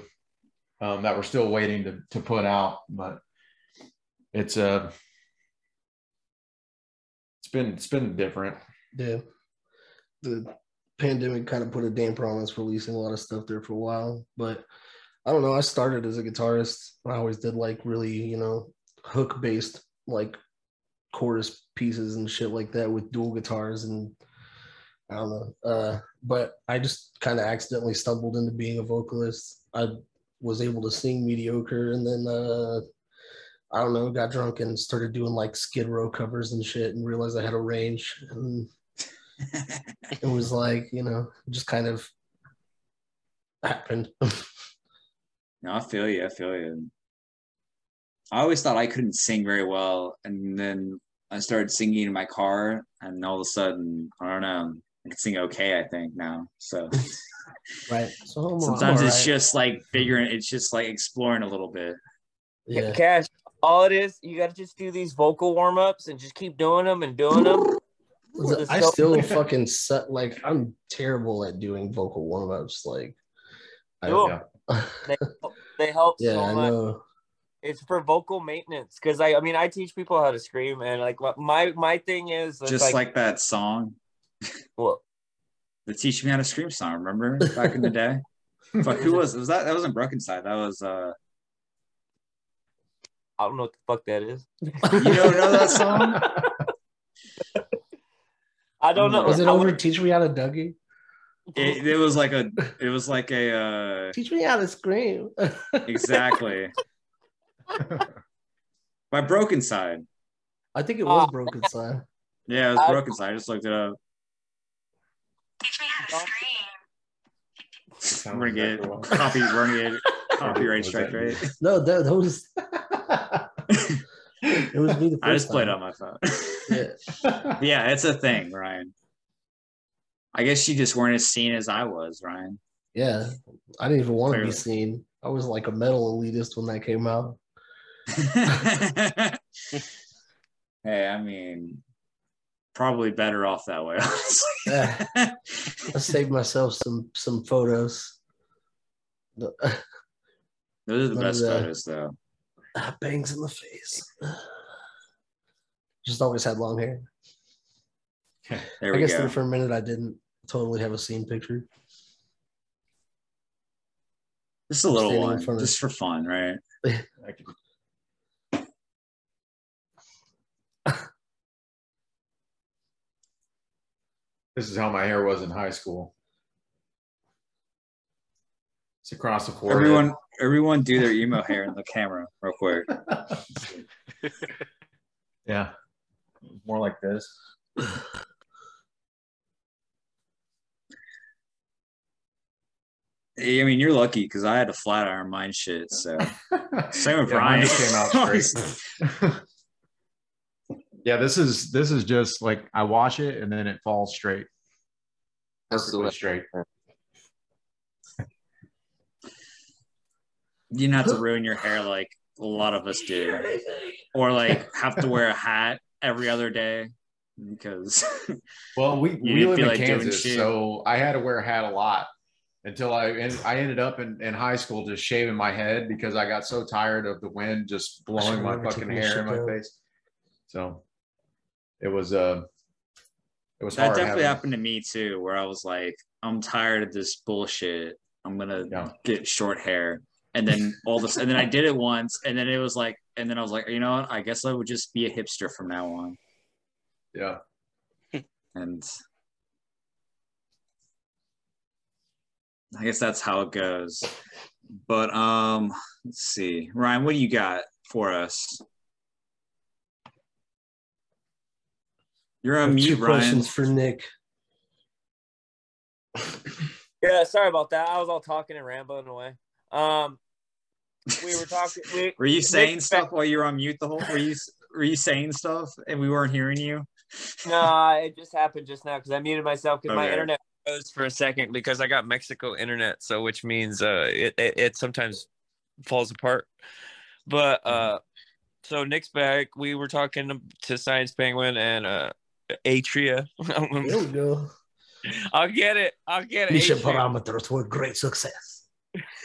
um, that we're still waiting to to put out, but it's uh it's been it's been different. Yeah. The pandemic kind of put a damper on us releasing a lot of stuff there for a while. But I don't know. I started as a guitarist. I always did like really, you know, hook based like chorus pieces and shit like that with dual guitars and I don't know. Uh, but I just kind of accidentally stumbled into being a vocalist. I was able to sing mediocre and then uh I don't know, got drunk and started doing like Skid Row covers and shit and realized I had a range and [LAUGHS] it was like, you know, just kind of happened. [LAUGHS] No, I feel you. I feel you. I always thought I couldn't sing very well, and then I started singing in my car, and all of a sudden, I don't know, I can sing okay. I think now. So [LAUGHS] right. So sometimes it's alright. just like figuring. It's just like exploring a little bit. yeah. Cash, all it is, you got to just do these vocal warm ups and just keep doing them and doing them. The- I still fucking suck. Like I'm terrible at doing vocal warm ups. Like, I, Cool. Yeah. [LAUGHS] They, they help yeah, so I know. It's for vocal maintenance because I, I mean, I teach people how to scream, and like my my thing is Just like, that song, well, the "Teach Me How to Scream" song. Remember back in the day? [LAUGHS] Fuck, who was was that? That wasn't Brokencyde. That was uh. I don't know what the fuck that is. You don't know that song? [LAUGHS] I don't know. Was it I over? would- Teach me how to Dougie. It, it was like a. It was like a. uh Teach me how to scream. [LAUGHS] Exactly. My Brokencyde. I think it was Uh, Brokencyde. Yeah, it was I- Broken Side. I just looked it up. Teach me how to scream. We're gonna get copy. We're gonna get copyright strike, that- right? No, that, that was. [LAUGHS] [LAUGHS] it was me the first I just played on my phone. Yeah. [LAUGHS] yeah, it's a thing, Ryan. I guess you just weren't as seen as I was, Ryan. Yeah, I didn't even want to be seen. I was like a metal elitist when that came out. [LAUGHS] hey, I mean, probably better off that way, [LAUGHS] honestly. Yeah. I saved myself some some photos. Those are the None best photos, though. Ah, bangs in the face. Just always had long hair. [LAUGHS] There I we guess go. there for a minute I didn't totally have a scene picture. Just a little standing one, front of- just for fun, right? [LAUGHS] This is how my hair was in high school. It's across the forehead. Everyone, everyone, do their emo hair in the [LAUGHS] camera real quick. [LAUGHS] yeah. More like this. I mean, you're lucky because I had to flat iron mine shit. So [LAUGHS] same with Yeah, Brian. came out straight. yeah, this is this is just like I wash it and then it falls straight. That's perfectly the- straight. You didn't have to ruin your hair like a lot of us do, [LAUGHS] or like have to wear a hat every other day because [LAUGHS] Well, we, we live feel in like Kansas, so I had to wear a hat a lot until I and I ended up in, in high school just shaving my head because I got so tired of the wind just blowing my fucking hair in my down. face. So it was uh it was that hard definitely having- happened to me too. Where I was like, I'm tired of this bullshit. I'm gonna Yeah. get short hair, and then all this, and then I did it once, and then it was like, and then I was like, you know what? I guess I would just be a hipster from now on. Yeah. and I guess that's how it goes. But um, let's see, Ryan, what do you got for us? You're on mute, two Ryan. questions for Nick. Yeah, sorry about that. I was all talking and rambling away. Um, we were talking. We, [LAUGHS] Were you saying Nick- stuff while you were on mute the whole? Were you were you saying stuff and we weren't hearing you? [LAUGHS] No, it just happened just now because I muted myself because my internet. Froze for a second because I got Mexico internet, so which means uh it it, it sometimes falls apart. But uh so Nick's back. We were talking to Science Penguin and uh Atria. [LAUGHS] There we go. I'll get it. I'll get it. Mission Atria. parameters were great success.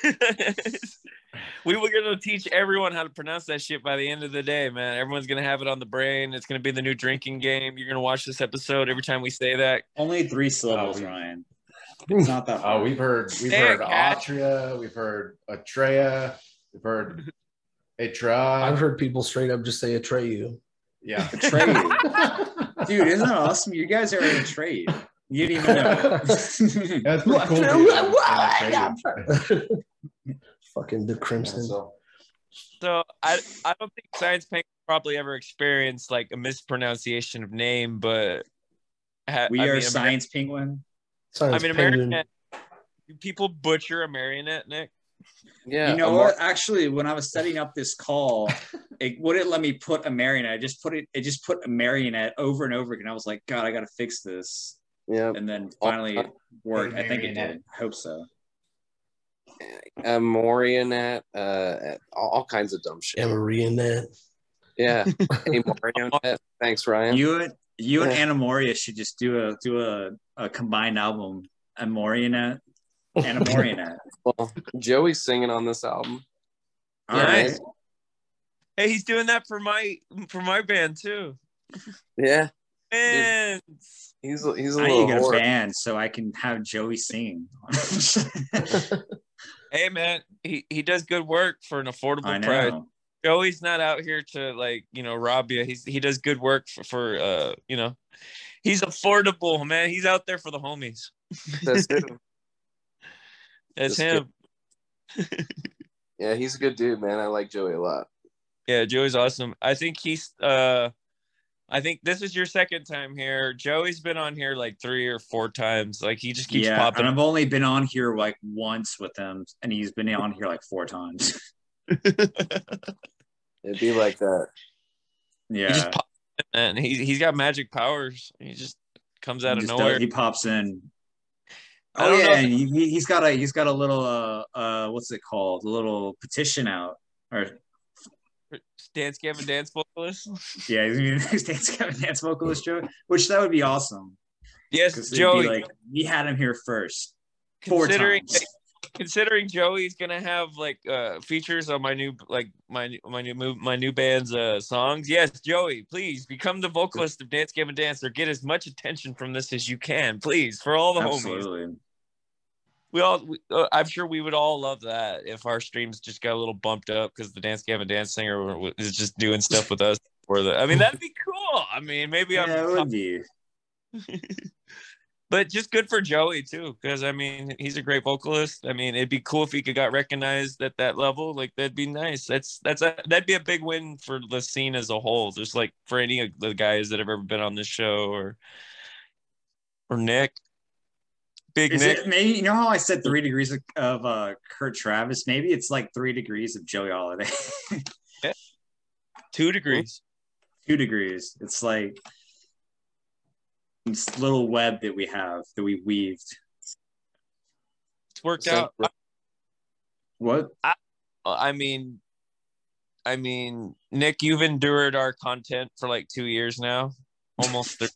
[LAUGHS] we were gonna teach everyone how to pronounce that shit by the end of the day, man. Everyone's gonna have it on the brain. It's gonna be the new drinking game. You're gonna watch this episode every time we say that. Only three syllables, oh, we- Ryan. [LAUGHS] It's not that Oh, we've heard we've There, heard Cat. Atria, we've heard Atreya, we've heard Atra. I've heard people straight up just say Atreyu. yeah. [LAUGHS] Betray you. Dude, isn't that awesome? You guys are in a trade. You didn't even know. That's pretty cool. Dude. Fucking the Crimson. So, So I I don't think Science Penguin probably ever experienced like a mispronunciation of name, but ha- we I are mean, science penguin. Science I mean, Penguin. American. Do people butcher Amarionette, Nick? Yeah. you know a what? Actually, when I was setting up this call, [LAUGHS] it wouldn't let me put a marionette. I just put it. It just put a marionette over and over again. I was like, God, I got to fix this. Yeah. And then oh, finally it worked. I think it Marionette. did. Hope so. A marionette, uh, all, all kinds of dumb shit. Yeah, [LAUGHS] Marionette. Yeah. A marionette. Thanks, Ryan. You and you and Yeah. Anna Moria should just do a do a, a combined album. A marionette and a marionette. [LAUGHS] well, Joey's singing on this album. All Yeah, right. man. Hey, he's doing that for my for my band too. Yeah. Man, He's a, he's a I need little to get a band so I can have Joey sing. [LAUGHS] hey man, he, he does good work for an affordable I price. know. Joey's not out here to like you know rob you. He's he does good work for, for uh you know he's affordable man. He's out there for the homies. That's him. [LAUGHS] That's Just him. Yeah, he's a good dude, man. I like Joey a lot. Yeah, Joey's awesome. I think he's uh I think this is your second time here. Joey's been on here like three or four times. Like he just keeps yeah, popping. and I've only been on here like once with him, and he's been on here like four times. [LAUGHS] It'd be like that. Yeah, He just pops in, man. He's he's got magic powers. He just comes out he, of just nowhere. does- he pops in. Oh yeah, and he, he- he's got a he's got a little uh uh what's it called? A little petition out or Dance Gavin dance vocalist. yeah, he's he's dance Gavin dance vocalist Joe, which that would be awesome Yes, Joey. like we had him here first four considering times. considering Joey's gonna have like uh features on my new like my my new move my new band's uh songs. Yes, Joey, please become the vocalist of Dance Gavin Dance or get as much attention from this as you can, please, for all the homies. We all, we, uh, I'm sure we would all love that if our streams just got a little bumped up because the Dance Gavin Dance singer is just doing stuff with us. Or the, I mean, that'd be cool. I mean, maybe Yeah, I'm would be. [LAUGHS] but just good for Joey too, because I mean he's a great vocalist. I mean it'd be cool if he could got recognized at that level. Like that'd be nice. That's that's a that'd be a big win for the scene as a whole. Just like for any of the guys that have ever been on this show or or Nick, Big Is Nick. it maybe you know how I said three degrees of, of uh Kurt Travis? Maybe it's like three degrees of Joey Holiday. [LAUGHS] two degrees. Two degrees. It's like this little web that we have that we weaved. It's worked So- out. What? I mean, I mean, Nick, you've endured our content for like two years now, almost. Three.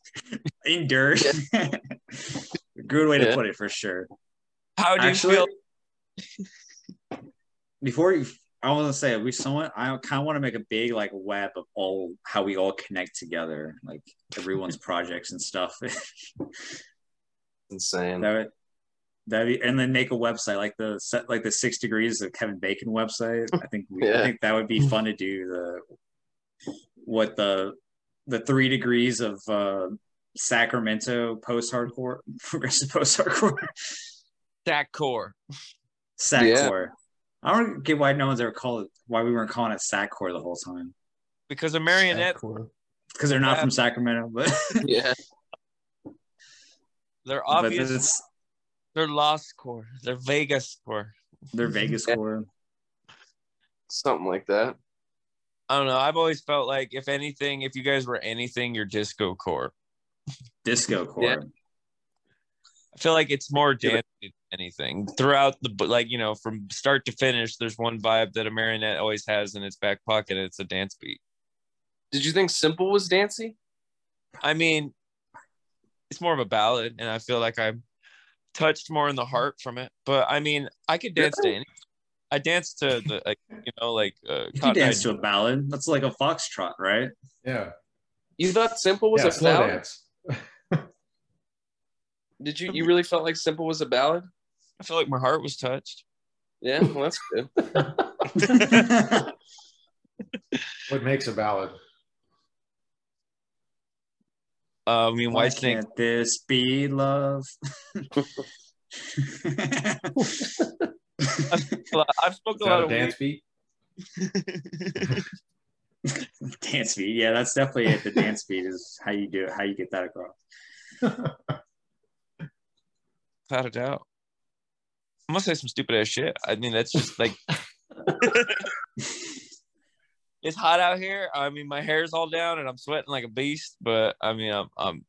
[LAUGHS] Endured. [LAUGHS] Good way to Yeah. put it for sure. How do you feel? before you, I want to say we someone I kind of want to make a big like web of all how we all connect together, like everyone's [LAUGHS] projects and stuff. [LAUGHS] Insane. that would, that and then make a website like the set like the six degrees of Kevin Bacon website. I think we, I think that would be fun to do the what the the three degrees of uh Sacramento post hardcore [LAUGHS] progressive post hardcore Stack core. Sackcore. I don't get why no one's ever called it why we weren't calling it Sackcore the whole time Because Amarionette, because they're not Yeah. from Sacramento, but [LAUGHS] Yeah. they're obvious. it's They're lost core. They're Vegas core. they're Vegas Yeah. core. Something like that. I don't know. I've always felt like if anything, if you guys were anything, you're disco core. Disco core. Yeah. I feel like it's more Yeah, dance than anything throughout the like you know from start to finish. There's one vibe that Amarionette always has in its back pocket. And it's a dance beat. Did you think Simple was dancey? I mean, it's more of a ballad, and I feel like I'm touched more in the heart from it. But I mean, I could dance to any. I dance to the like you know like uh, You can dance to a ballad. That's like a foxtrot, right? Yeah. You thought Simple was yeah, a slow ballad? dance. Did you? You [LAUGHS] really felt like Simple was a ballad? I feel like my heart was touched. Yeah. Well, that's good. [LAUGHS] What makes a ballad? Uh, I mean, Why Whitesnake. can't this be love? [LAUGHS] I've spoken a lot that a of dance beat? dance beat. Yeah, that's definitely it. The dance beat is how you do it, how you get that across. Without a doubt. I'm gonna say some stupid ass shit. I mean, that's just like [LAUGHS] it's hot out here. I mean, my hair's all down and I'm sweating like a beast. But I mean, I'm I'm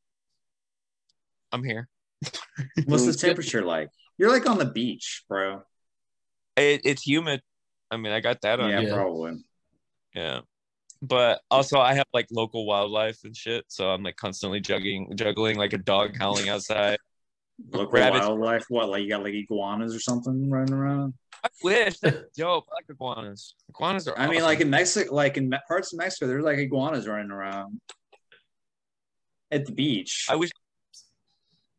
I'm here. [LAUGHS] What's the temperature like? You're like on the beach, bro. It, it's humid. I mean, I got that on. Yeah, Yeah. Yeah. probably. yeah. But also, I have like local wildlife and shit, so I'm like constantly juggling, juggling like a dog howling outside. Local Rabbits. wildlife. What, like you got like iguanas or something running around? I wish. That's dope. I like iguanas. Iguanas are. I mean, like in Mexico, like in parts of Mexico, there's like iguanas running around at the beach. I wish.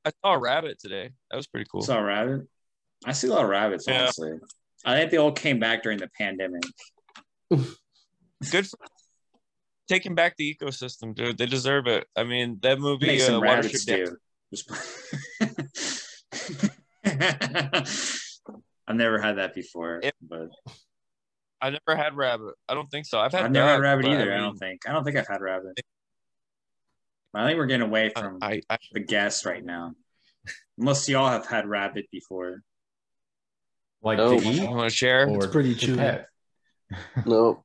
I saw a rabbit today. That was pretty cool. Saw a rabbit. I see a lot of rabbits, Yeah. honestly. I think they all came back during the pandemic. [LAUGHS] good for taking back the ecosystem, dude. They deserve it. I mean, that movie, Make uh, some Watership rabbits. Just- [LAUGHS] [LAUGHS] [LAUGHS] I've never had that before, It- but I never had rabbit. I don't think so. I've had. I've never had rabbit either. I, mean, don't think. I don't think I've had rabbit. I think we're getting away from I, I the guests right now. Unless y'all have had rabbit before. Like No. to you eat want to share? or It's pretty to chewy. pet? No.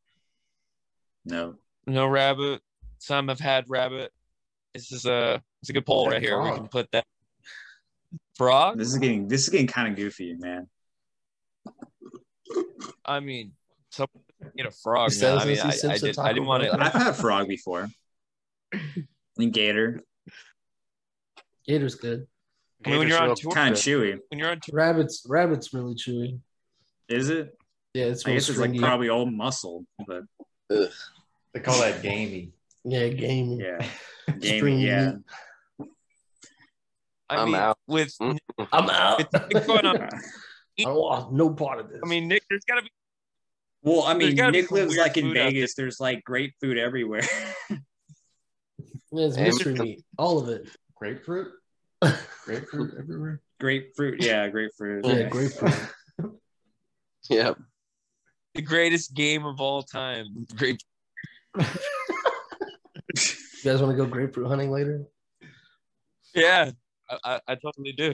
No. No rabbit. Some have had rabbit. This is a it's a good poll right here. We can put that. Frog. This is getting this is getting kind of goofy, man. I mean, some you know frog. He man. says I mean, this, he I, sips did, I didn't want Bell. to. I've had frog before. And gator. Gator's good. I mean, when you're on tour, Kind of chewy. when you're on tour, Rabbits, rabbits really chewy. Is it? Yeah, it's I real guess it's like probably old muscle, but They call that gamey. yeah, game. yeah. [LAUGHS] Game, Stringy yeah. Meat. I I'm mean, out. with. [LAUGHS] [LAUGHS] I'm out. with Nick going on. [LAUGHS] I don't want no part of this. I mean, Nick, there's got to be. Well, I mean, There's gotta be Nick lives like in food out Vegas. There's like great food everywhere. yeah, it's mystery meat, all of it. Grapefruit? Grapefruit everywhere? grapefruit, yeah, grapefruit. Yeah, grapefruit. Yeah. the greatest game of all time. Great. You guys want to go grapefruit hunting later? Yeah, I, I, I totally do.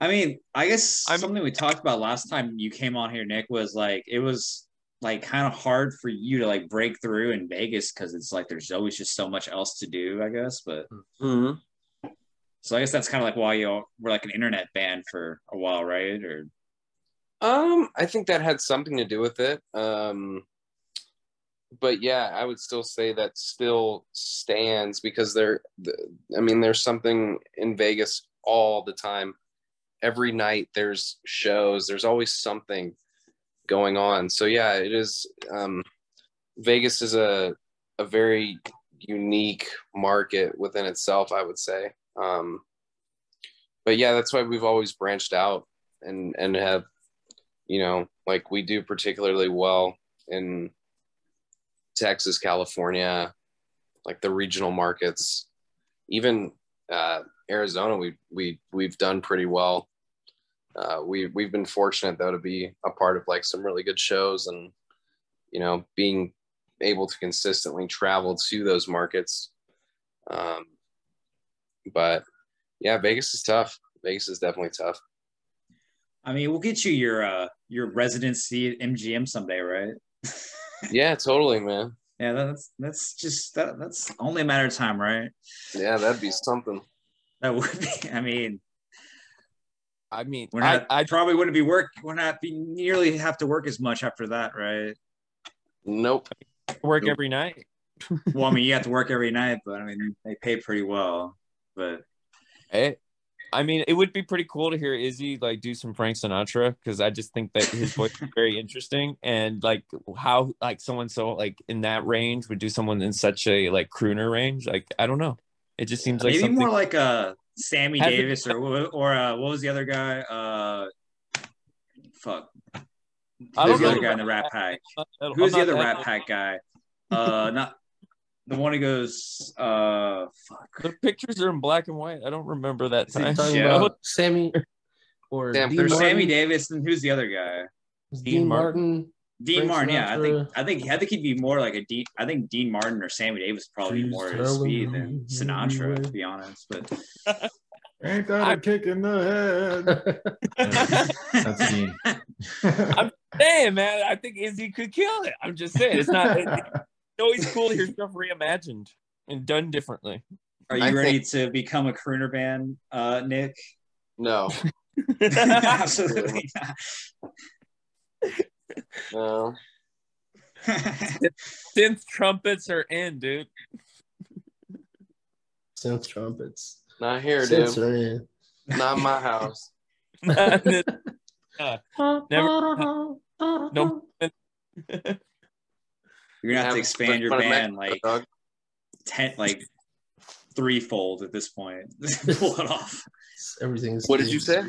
I mean, I guess I'm- something we talked about last time you came on here, Nick, was like it was like kind of hard for you to like break through in Vegas because it's like there's always just so much else to do, I guess. But hmm So I guess that's kind of like why you all were like an internet band for a while, right? Or Um, I think that had something to do with it. Um, but yeah, I would still say that still stands because there. the- I mean, there's something in Vegas all the time. Every night there's shows. There's always something going on. So yeah, it is. Um, Vegas is a a very unique market within itself. I would say. Um, but yeah, that's why we've always branched out and and have you know, like we do particularly well in Texas, California, like the regional markets, even uh, Arizona. We we we've done pretty well. Uh, we we've been fortunate though to be a part of like some really good shows and you know being able to consistently travel to those markets. Um, but yeah, Vegas is tough. Vegas is definitely tough. I mean, we'll get you your uh your residency at MGM someday, right? [LAUGHS] Yeah, totally, man. Yeah, that's that's just that that's only a matter of time, right? Yeah, that'd be something. That would be. I mean, I mean, we're I, not. I probably wouldn't be work. We're not be nearly have to work as much after that, right? Nope. work Nope. every night. Well, I mean, you [LAUGHS] have to work every night, but I mean, they pay pretty well. But Eh, I mean, it would be pretty cool to hear Izzy like do some Frank Sinatra because I just think that his voice is very interesting and like how like someone so like in that range would do someone in such a like crooner range. Like I don't know, it just seems like maybe something. more like a Sammy Has it- Davis or or uh, what was the other guy? Uh, fuck. I Who's the other guy in the Rat Pack? Who's the other Rat Pack guy? Uh, not the one who goes. Uh, fuck. The pictures are in black and white. I don't remember that Is time. talking Yeah. about Sammy or Sam, Dean There's Martin? Sammy Davis, and who's the other guy? Dean, Dean Martin. Dean Frank Martin. Yeah, I think I think I think he'd be more like a Dean. I think Dean Martin or Sammy Davis probably be Please more his speed than you Sinatra, to be honest. But [LAUGHS] Ain't that a I- kick in the head? That's Dean. [LAUGHS] saying, man, I think Izzy could kill it. I'm just saying, it's not. [LAUGHS] It's always cool to hear stuff reimagined and done differently. are you I ready to become a crooner band, uh, Nick? No, [LAUGHS] [LAUGHS] Absolutely no. not. [LAUGHS] Synth trumpets are in, dude. Synth trumpets. Not here, Synths dude. are in. Not my house. Never. No. You're gonna have to expand your band like dog. ten, like threefold at this point. [LAUGHS] Pull it off. Everything's. What did you say?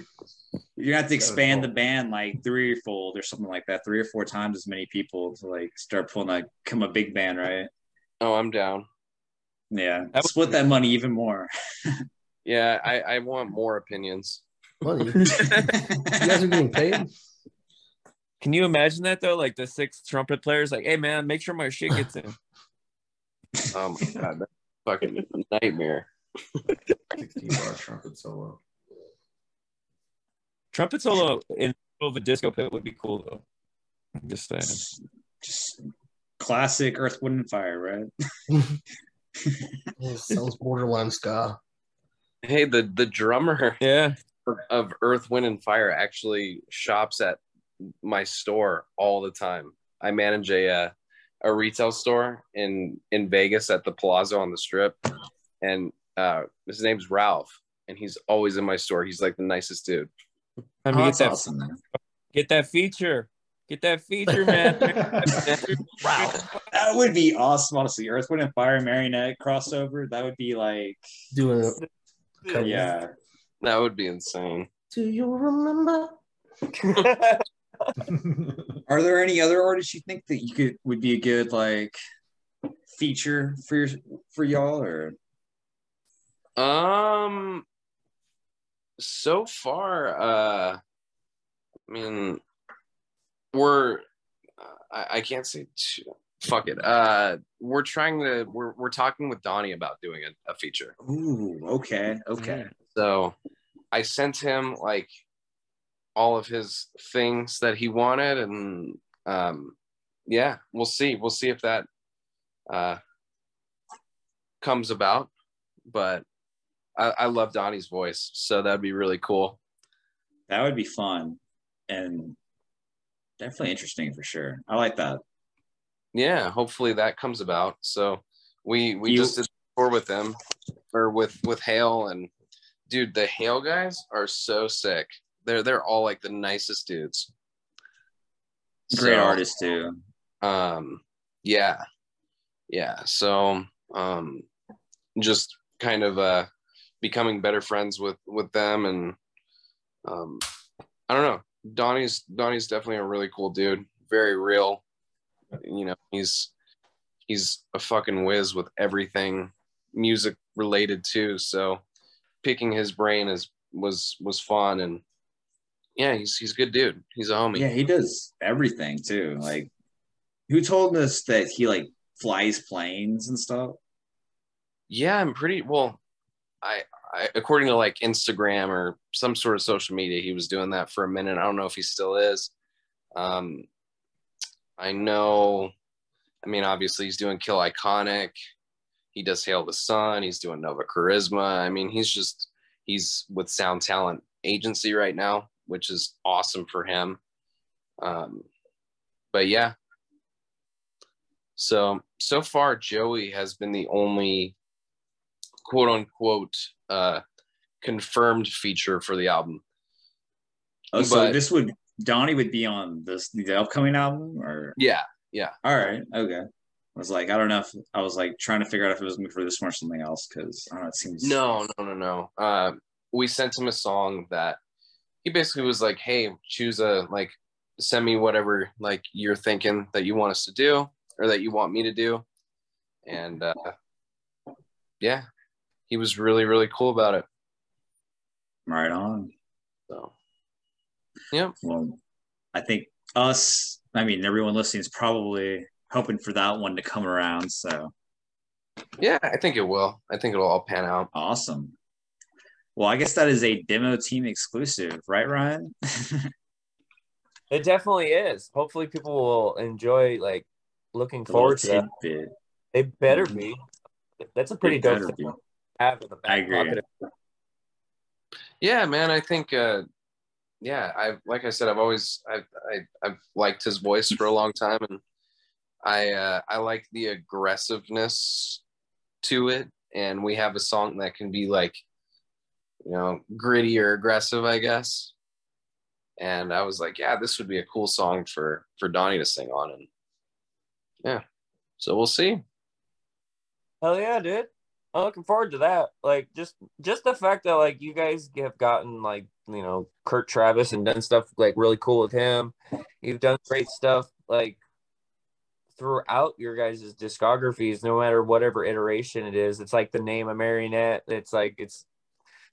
You're gonna have to expand the band like threefold or something like that, three or four times as many people to like start pulling like become a big band, right? Oh, I'm down. Yeah, That would- split that money even more. Yeah, I, I want more opinions. Money. You guys are getting paid. [LAUGHS] Can you imagine that though? Like the six trumpet players, like, hey man, make sure my shit gets in. [LAUGHS] Oh my god, that's fucking nightmare. 16 bar trumpet solo. Trumpet solo in the middle of a disco pit would be cool though. I'm just saying. just, just classic Earth, Wind, and Fire, right? [LAUGHS] It sounds borderline ska. Hey, the the drummer Yeah. of Earth, Wind, and Fire actually shops at my store all the time. I manage a uh, a retail store in in Vegas at the Palazzo on the Strip, and uh, his name's Ralph, and he's always in my store. He's like the nicest dude. I Oh, mean, that's get that awesome, man. get that feature. Get that feature, man. [LAUGHS] That would be awesome, honestly. Earth, Wind, and Fire marionette crossover. That would be like, Doing it. Cover. yeah. That would be insane. Do you remember? [LAUGHS] [LAUGHS] Are there any other artists you think that you could would be a good like feature for your, for y'all or Um, so far, uh, I mean, we're I, I can't say too, fuck it. Uh, we're trying to we're we're talking with Donnie about doing a, a feature. Ooh, okay, okay. So I sent him like all of his things that he wanted, and um, yeah, we'll see. We'll see if that uh, comes about. But I, I love Donnie's voice, so that'd be really cool. That would be fun and definitely interesting for sure. I like that. Yeah, hopefully that comes about. So we we You- just did tour with them or with with Hail and dude, the Hail guys are so sick. They're they're all like the nicest dudes. Great So, artist too. um yeah. Yeah so um just kind of uh becoming better friends with with them and um i don't know. Donnie's donnie's definitely a really cool dude. Very real. You know he's he's a fucking whiz with everything music related too. So picking his brain is was was fun and yeah he's he's a good dude he's a homie Yeah, he does everything too. Like, who told us that he like flies planes and stuff? Yeah, I'm pretty well. I, I according to like Instagram or some sort of social media, he was doing that for a minute. I don't know if he still is. Um, I know. I mean, obviously, he's doing Kill Iconic. He does Hail the Sun. He's doing Nova Charisma. I mean, he's just he's with Sound Talent Agency right now, which is awesome for him. Um, but yeah. So so far, Joey has been the only quote unquote uh, confirmed feature for the album. Oh, so But- this would Donnie would be on this the upcoming album, or Yeah, Yeah. all right, okay. I was like, I don't know if I was like trying to figure out if it was for this one or something else because I don't know. It seems no, no, no, no. Uh, we sent him a song that he basically was like, "Hey, choose a like, send me whatever like you're thinking that you want us to do or that you want me to do," and uh, yeah, he was really really cool about it. right on. So yeah, Well, I think us, I mean, everyone listening is probably hoping for that one to come around. So yeah, I think it will. I think it'll all pan out. awesome. Well, I guess that is a demo team exclusive, right, Ryan? [LAUGHS] It definitely is. Hopefully, people will enjoy like looking forward to that. tidbit. They better Mhm. be. That's a pretty It dope better thing have in the back I agree. pocket. Yeah, man, I think uh yeah, I like I said, I've always I I I've liked his voice for a long time and I uh I like the aggressiveness to it and we have a song that can be like you know, gritty or aggressive, I guess. And I was like, yeah, this would be a cool song for for Donnie to sing on and yeah. So we'll see. Hell yeah, dude. I'm looking forward to that. Like just just the fact that like you guys have gotten like, you know, Kurt Travis and done stuff like really cool with him. You've done great stuff like throughout your guys' discographies, no matter whatever iteration it is. It's like the name of marionette. It's like it's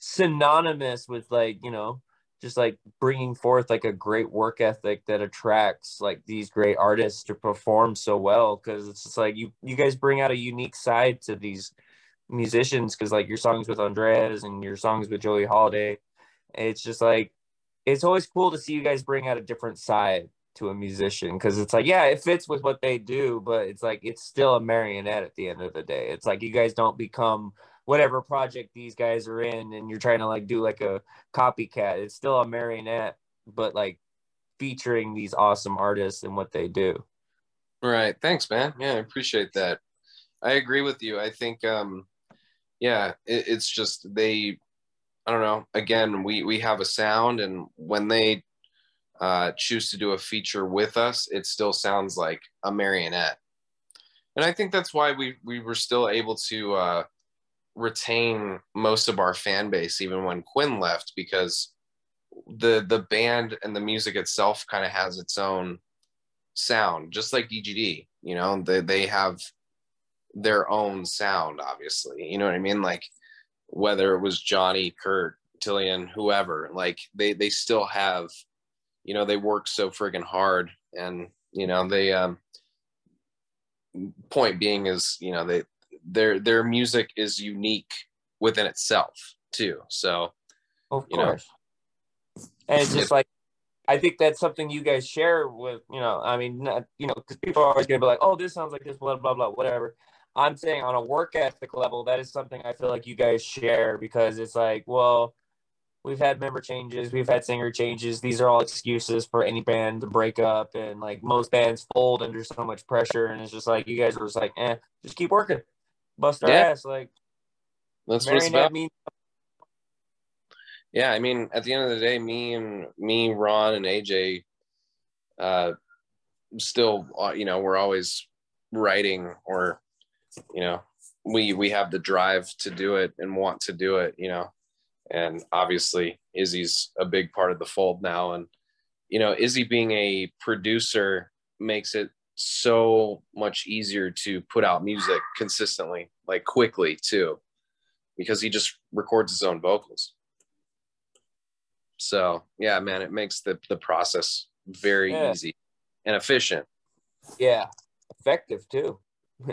synonymous with like, you know, just like bringing forth like a great work ethic that attracts like these great artists to perform so well. Because it's just like you you guys bring out a unique side to these musicians because like your songs with Andres and your songs with Joey Holiday. It's just like it's always cool to see you guys bring out a different side to a musician because it's like yeah it fits with what they do but it's like it's still Amarionette at the end of the day. It's like you guys don't become whatever project these guys are in and you're trying to like do like a copycat it's still Amarionette but like featuring these awesome artists and what they do Right. Thanks, man. Yeah, I appreciate that. I agree with you. I think, um, yeah, it, it's just they, I don't know. Again, we we have a sound, and when they uh, choose to do a feature with us, it still sounds like Amarionette. And I think that's why we we were still able to uh, retain most of our fan base, even when Quinn left, because the the band and the music itself kind of has its own sound, just like DGD. You know, they they have their own sound, obviously. You know what I mean? Like whether it was Jonny, Kurt, Tilian, whoever, like they they still have, you know, they work so friggin' hard, and you know they. um Point being is, you know, they their their music is unique within itself too. So Of You know. course. And it's just like, I think that's something you guys share with, you know, I mean, not, you know, because people are always going to be like, oh, this sounds like this, blah, blah, blah, whatever. I'm saying on a work ethic level, that is something I feel like you guys share because it's like, well, we've had member changes, we've had singer changes. These are all excuses for any band to break up, and like most bands fold under so much pressure, and it's just like you guys are just like, eh, just keep working, bust our Yeah. ass. Like That's what it's about. means yeah i mean at the end of the day me and me ron and aj uh still uh, you know we're always writing or you know we we have the drive to do it and want to do it you know and obviously izzy's a big part of the fold now and you know izzy being a producer makes it so much easier to put out music consistently like quickly too because he just records his own vocals so yeah, man, it makes the the process very Yeah. easy and efficient. Yeah, effective too. [LAUGHS]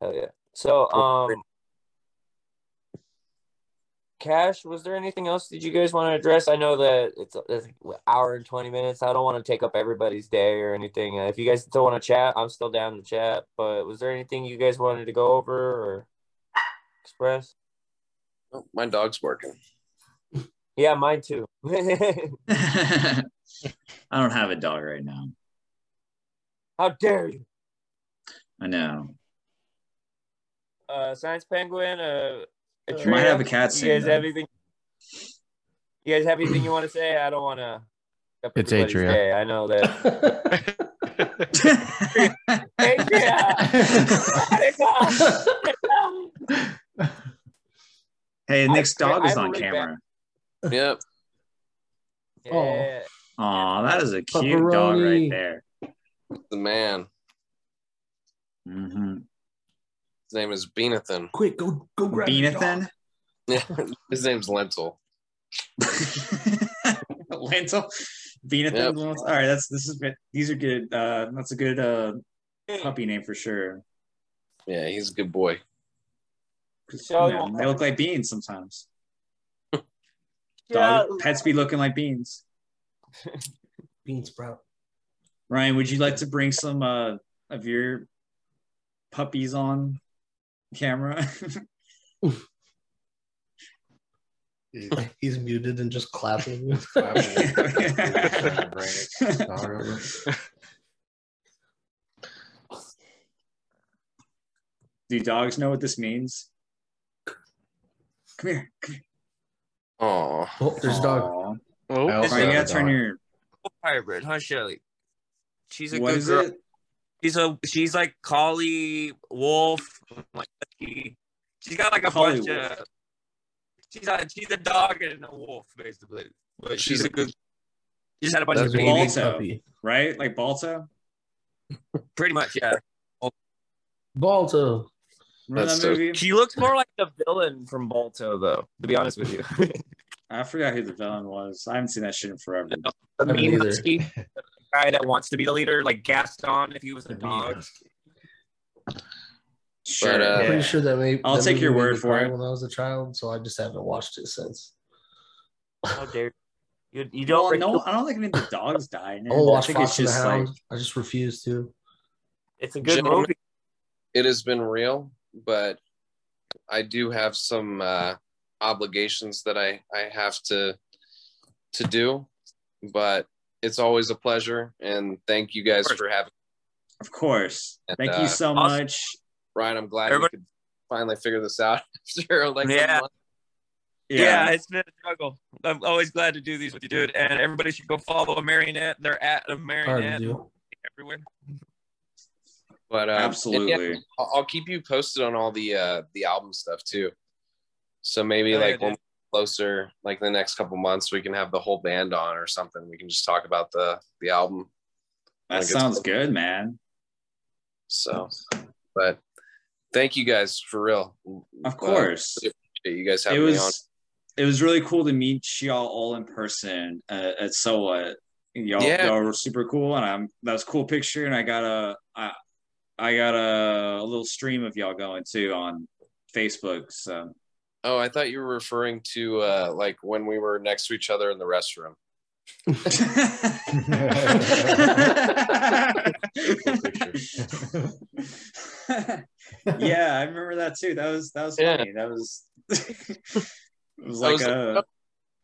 Hell yeah. So, um, Cash, was there anything else did you guys want to address? I know that it's, it's an hour and 20 minutes. I don't want to take up everybody's day or anything. Uh, if you guys still want to chat, I'm still down to chat. But was there anything you guys wanted to go over or express? Oh, my dog's working. Yeah, mine too. [LAUGHS] [LAUGHS] I don't have a dog right now. How dare you? I know. Uh, Science Penguin, uh, You Atria, might have a cat You soon, guys though. have anything? You guys have anything you want to say? I don't want to. It's Atria. Day. I know that. Atria. [LAUGHS] hey, Nick's dog I is have on really camera. Yep. yeah. Aw, that is a cute dog right there. The man. Mm-hmm. His name is Beanathan. Quick, go go grab your. Beanathan? Yeah, [LAUGHS] his name's Lentil. [LAUGHS] Lentil? Beanathan? Yep. All right, that's this is good. These are good. Uh, that's a good uh puppy name for sure. Yeah, he's a good boy. So- you they look like beans sometimes. [LAUGHS] Yeah. Dog, pets be looking like beans. beans, sprout. Ryan, would you like to bring some uh of your puppies on camera? [LAUGHS] He's muted and just clapping. [LAUGHS] Do dogs know what this means? Come here. Come here. Oh, oh, there's a dog. Aw. Oh, I also Ryan, you have gotta turn dog. your hybrid, huh, Shelly? She's a what good is girl. it? She's a she's like collie wolf. Like husky. she's got like a Collie bunch wolf. of. She's a she's a dog and a wolf basically, but she's a good. She just had a bunch of a babies. Balto. Right? Like Balto? [LAUGHS] Pretty much, yeah. Balto. Remember That's that movie? She looks more like the villain from Balto, though. To be honest with you, [LAUGHS] I forgot who the villain was. I haven't seen that shit in forever. [LAUGHS] the mean husky the guy that wants to be the leader, like Gaston, if he was a dog. Sure. But, uh, I'm pretty sure that may. I'll that take your word for it. When I was a child, so I just haven't watched it since. How dare you? You, you don't. well, no, I don't think any of the dogs die. in [LAUGHS] it. I want to I watch think Fox it's and the just Hound. like I just refuse to. It's a good Gentlemen, movie. it has been real, but I do have some uh, obligations that I I have to to do. But it's always a pleasure, and thank you guys for having. me. Of course. And, Thank uh, you so awesome. much. Ryan, I'm glad Everybody- we could finally figure this out [LAUGHS] after like a Yeah. Yeah. it's been a struggle. I'm always glad to do these with you, dude. And everybody should go follow Amarionette. They're at Amarionette everywhere. But um, Absolutely. yeah, I'll, I'll keep you posted on all the uh, the album stuff too. So maybe Oh, yeah, like when we're closer, like the next couple months, we can have the whole band on or something. We can just talk about the the album. That sounds good, man. So, but thank you guys for real. Of course. Uh, you guys it having me on. was it was really cool to meet y'all all in person uh, at SOA. Y'all, Yeah. y'all were super cool, and I'm that was a cool picture. And I got a I, I got a, a little stream of y'all going too on Facebook. So Oh, I thought you were referring to uh, like when we were next to each other in the restroom. [LAUGHS] yeah, I remember that too. That was that was funny. That was [LAUGHS] it was like, a, like,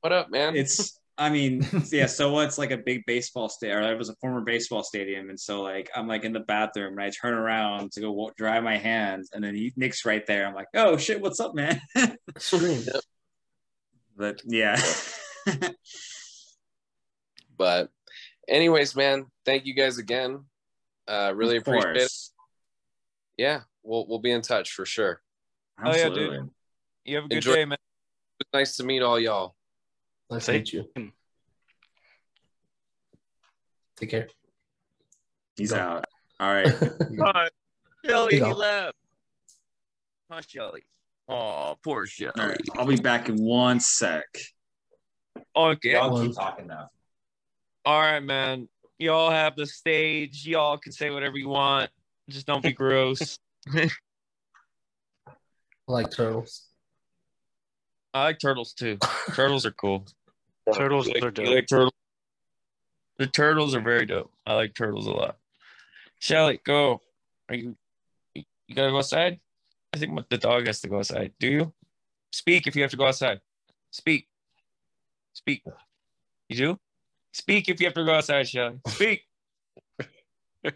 what up, man? It's I mean, [LAUGHS] yeah, so what's like a big baseball stadium, or it was a former baseball stadium, and so like I'm like in the bathroom and I turn around to go wa- dry my hands, and then he, Nick's right there. I'm like, oh shit, what's up, man? [LAUGHS] But yeah, [LAUGHS] but anyways, man, thank you guys again. Uh really Of appreciate it. Yeah, we'll we'll be in touch for sure. Oh, yeah, dude. Absolutely. You have a good Enjoy- day, man. It was nice to meet all y'all. Nice to meet you. Take care. He's Go. out. All right. [LAUGHS] Bye. Shelly, he left. Huh, Shelly. Oh, poor Shelly. All right. I'll be back in one sec. Okay. Y'all keep talking now. All right, man. Y'all have the stage. Y'all can say whatever you want. Just don't be [LAUGHS] gross. I like turtles. I like turtles too. Turtles are cool. [LAUGHS] Turtles like- are dope. like turtles? The turtles are very dope. I like turtles a lot. Shelly, go. Are you? You gotta go outside. I think the dog has to go outside. Do you? Speak if you have to go outside. Speak. Speak. You do? Speak if you have to go outside, Shelly. Speak. [LAUGHS]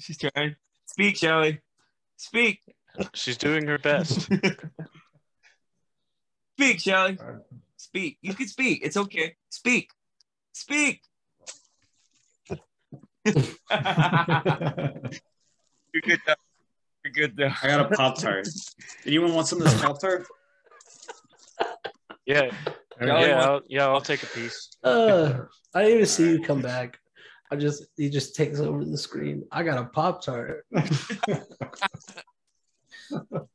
She's trying. Speak, Shelly. Speak. She's doing her best. [LAUGHS] Speak, Shelly. Speak. You can speak. It's okay. Speak. Speak. [LAUGHS] You're good though. You're good though. I got a Pop Tart. Anyone want some of this Pop Tart? Yeah, yeah, I'll, yeah. I'll take a piece. Uh, I didn't even see you come back. I just he just takes over the screen. I got a pop tart. [LAUGHS]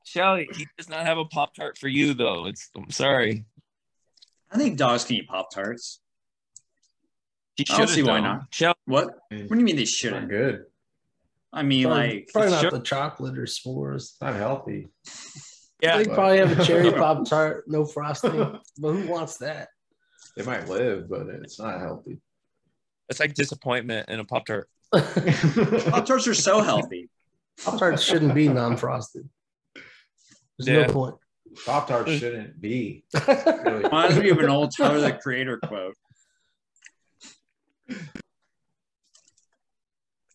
Shelly, he does not have a Pop Tart for you though. It's I'm sorry. I think dogs can eat Pop Tarts. He I don't should see why not. Shelly, What? What do you mean they Not shouldn't? good. I mean, Probably, like, probably not sure- the chocolate or s'mores. It's not healthy. yeah. They probably have a cherry [LAUGHS] pop tart, no frosting. but who wants that? It might live, but it's not healthy. It's like disappointment in a Pop Tart. [LAUGHS] Pop Tarts are so healthy. Pop tarts shouldn't be non-frosted. There's Yeah. no point. Pop Tarts shouldn't be. Really. [LAUGHS] Reminds me of an old Tyler the Creator quote.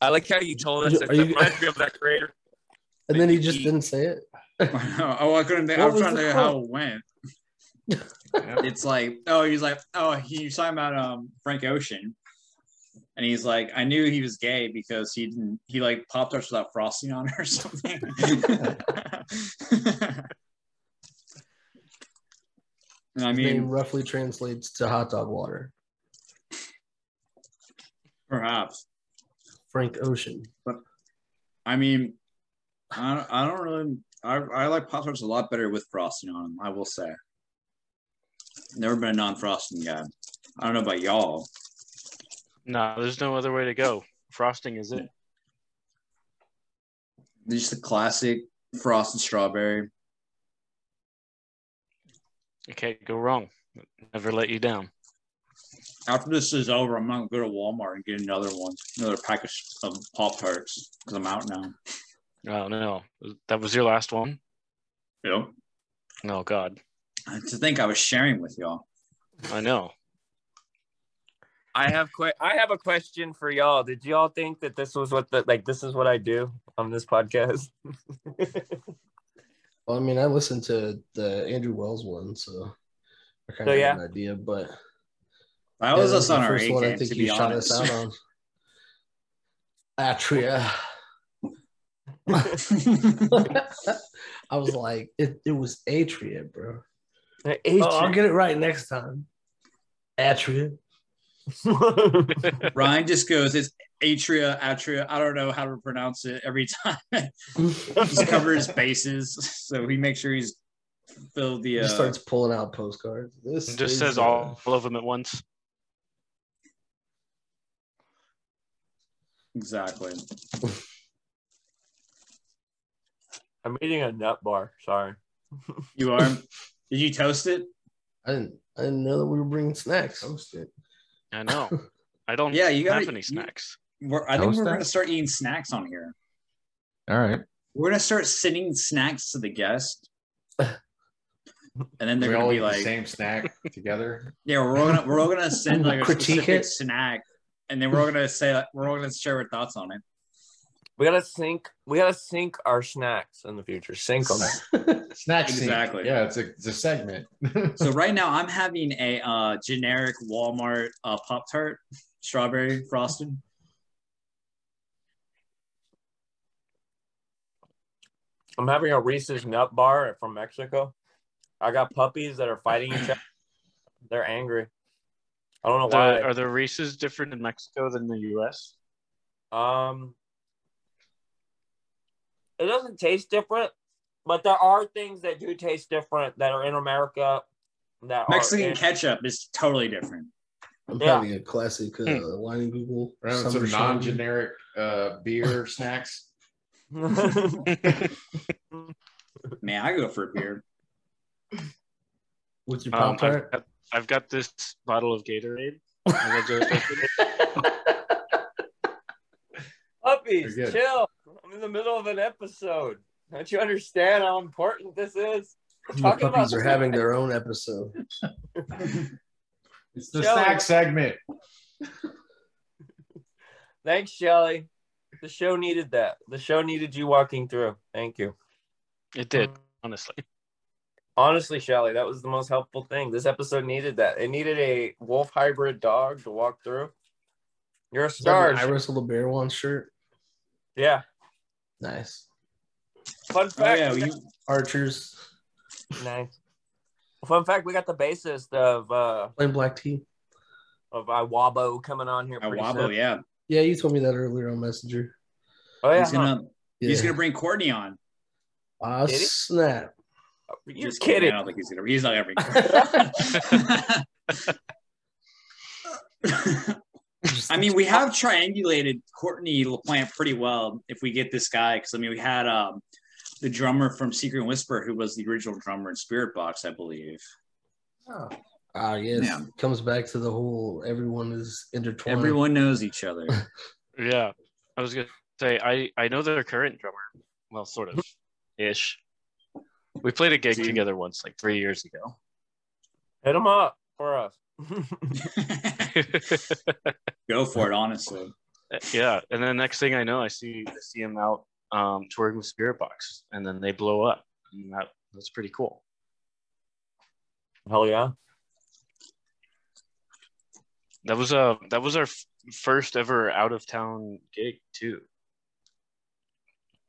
I like how you told us Are that you- it reminds me of that creator. and then he just didn't say it. [LAUGHS] oh, I couldn't think. I What was was trying to the think how quote? it went. It's like, oh, he's like, oh, he was talking about um Frank Ocean, and he's like, I knew he was gay because he didn't, he like Pop Tarts without frosting on it or something. [LAUGHS] and I mean, roughly translates to hot dog water. perhaps. Frank Ocean. But I mean, I don't, I don't really. I, I like Pop Tarts a lot better with frosting on them. I will say. Never been a non-frosting guy. I don't know about y'all. No, there's no other way to go. Frosting is it. Just the classic frosted strawberry. You can't go wrong. Never let you down. After this is over, I'm gonna go to Walmart and get another one, another package of Pop Tarts because I'm out now. Oh no, that was your last one. Know, Oh God, to think I was sharing with y'all. I know. I have que- I have a question for y'all. Did y'all think that this was what the like this is what I do on this podcast? [LAUGHS] Well, I mean, I listened to the Andrew Wells one, so I kind So, of yeah. have an idea. But I was yeah, us on our first one I think you shot us out on. Atria. [LAUGHS] [LAUGHS] I was like, it, it was Atria, bro. Atria. Oh, I'll get it right next time. Atria. [LAUGHS] Ryan just goes, "It's Atria, Atria." I don't know how to pronounce it every time. [LAUGHS] Just covers bases, so he makes sure he's filled the. Uh, just starts pulling out postcards. This It just is, says all, all of them at once. exactly. [LAUGHS] I'm eating a nut bar. Sorry. You are. Did you toast it? I didn't. I didn't know that we were bringing snacks. Toast it. I know. [LAUGHS] I don't Yeah, you gotta- have any you- snacks. We're, I think Toast we're that? gonna start eating snacks on here. All right. We're gonna start sending snacks to the guest, [LAUGHS] and then they're we gonna all be like, the same snack together. [LAUGHS] "Yeah, we're all gonna we're all gonna send like a Critique specific it? snack, and then we're all gonna say we're all gonna share our thoughts on it." We gotta sync. We gotta sync our snacks in the future. Sync them. [LAUGHS] Snack sync. Exactly. Yeah, it's a it's a segment. [LAUGHS] So right now I'm having a uh, generic Walmart uh, Pop Tart, strawberry frosting. I'm having a Reese's nut bar from Mexico. I got puppies that are fighting each other. [LAUGHS] They're angry. I don't know The, why. are the Reese's different in Mexico than the U.S.? Um, it doesn't taste different, but there are things that do taste different that are in America. That Mexican are in- ketchup is totally different. I'm Yeah. having a classic uh, Hmm. line and Google. Around summer some non-generic uh, beer [LAUGHS] snacks. [LAUGHS] Man, I go for a beer. What's your Um, pop I've, got, I've got this bottle of Gatorade. I'm gonna just [LAUGHS] open it. Puppies, chill. I'm in the middle of an episode. Don't you understand how important this is? We're The puppies about are having their own episode. It's the Shall we- snack segment. Thanks, Shelly. The show needed that. The show needed you walking through. Thank you. It did, honestly. Honestly, Shelly, that was the most helpful thing. This episode needed that. It needed a wolf hybrid dog to walk through. You're a star. I wrestle a bear one shirt. Yeah. Nice. Fun Oh fact. yeah, we you, Archers nice. Fun fact: We got the bassist of uh playing black tea. of Iwabo coming on here. a pretty soon. yeah. Yeah, you told me that earlier on Messenger. Oh yeah. He's gonna Yeah. he's gonna bring Courtney on. Ah, Did he? snap. You're Just kidding. I don't think he's gonna. He's not gonna bring. [LAUGHS] Courtney. [LAUGHS] [LAUGHS] I mean, we have triangulated Courtney LaPlante pretty well if we get this guy. Because I mean, we had um, the drummer from Secret Whisper, who was the original drummer in Spiritbox, I believe. Oh ah, yes. Yeah. Comes back to the whole everyone is intertwined. Everyone knows each other. [LAUGHS] Yeah, I was gonna say I I know their current drummer. Well, sort of, ish. We played a gig See? together once, like three years ago. Hit him up for us. [LAUGHS] Go for it, honestly. yeah, and then next thing I know, I see I see him out um, touring with Spiritbox, and then they blow up, and that that's pretty cool. Hell yeah. That was uh that was our f- first ever out of town gig too.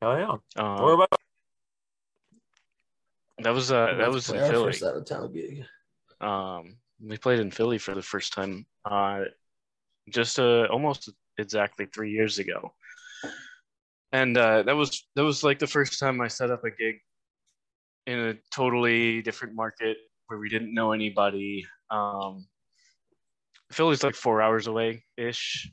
Hell yeah. Um, what about that was uh that was in play our Philly. First out of town gig. Um, we played in Philly for the first time, uh, just uh, almost exactly three years ago, and uh, that was that was like the first time I set up a gig in a totally different market where we didn't know anybody. Um, Philly's like four hours away ish,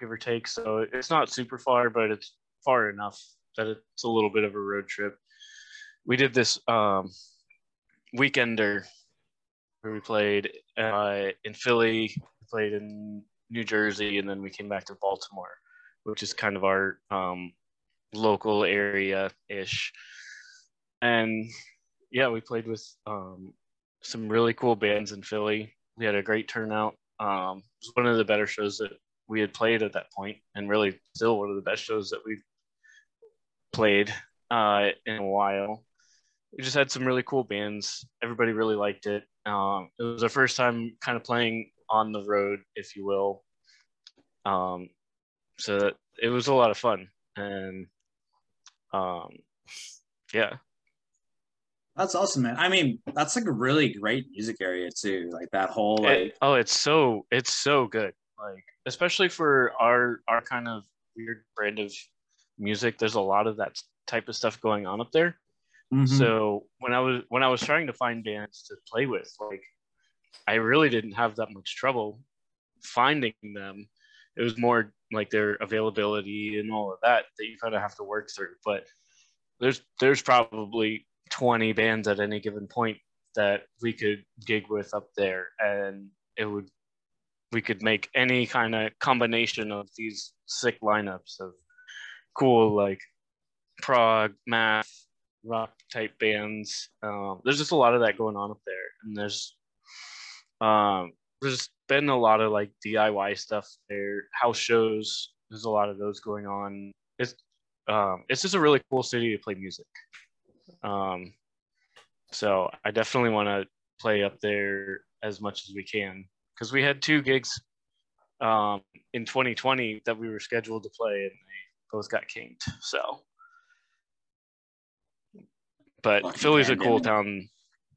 give or take, so it's not super far, but it's far enough that it's a little bit of a road trip. We did this um, weekender where we played uh, in Philly, played in New Jersey, and then we came back to Baltimore, which is kind of our um, local area ish. And yeah, we played with um, some really cool bands in Philly. We had a great turnout. Um, it was one of the better shows that we had played at that point, and really still one of the best shows that we've played uh, in a while we just had some really cool bands. Everybody really liked it. Um, it was our first time kind of playing on the road, if you will. Um, so it was a lot of fun, and um, yeah, That's awesome, man. I mean, that's like a really great music area too. Like that whole like It- oh, it's so it's so good. Like especially for our our kind of weird brand of music. There's a lot of that type of stuff going on up there. Mhm. So when I was when I was trying to find bands to play with, like I really didn't have that much trouble finding them. It was more like their availability and all of that that you kind of have to work through. But there's there's probably 20 bands at any given point that we could gig with up there, and it would we could make any kind of combination of these sick lineups of cool like prog, math, rock type bands. Um, there's just a lot of that going on up there, and there's um, there's been a lot of like DIY stuff there, house shows. There's a lot of those going on. It's um, it's just a really cool city to play music. Um, so I definitely want to play up there as much as we can because we had two gigs um, in 2020 that we were scheduled to play and they both got kinked. So, but Philly's a cool town.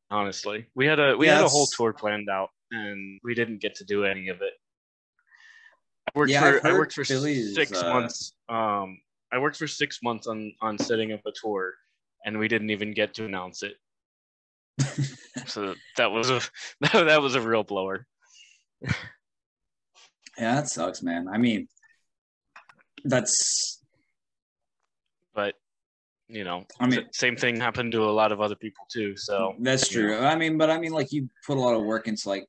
Honestly, we had a we Yeah, had a whole tour planned out and we didn't get to do any of it. I worked Yeah, for I worked for Philly is, six uh, months. Um, I worked for six months on on setting up a tour, and we didn't even get to announce it. [LAUGHS] so that was a [LAUGHS] that was a real blower. Yeah, that sucks, man. I mean, that's But you know, I mean- same thing happened to a lot of other people too. So that's true. I mean, but I mean, like you put a lot of work into like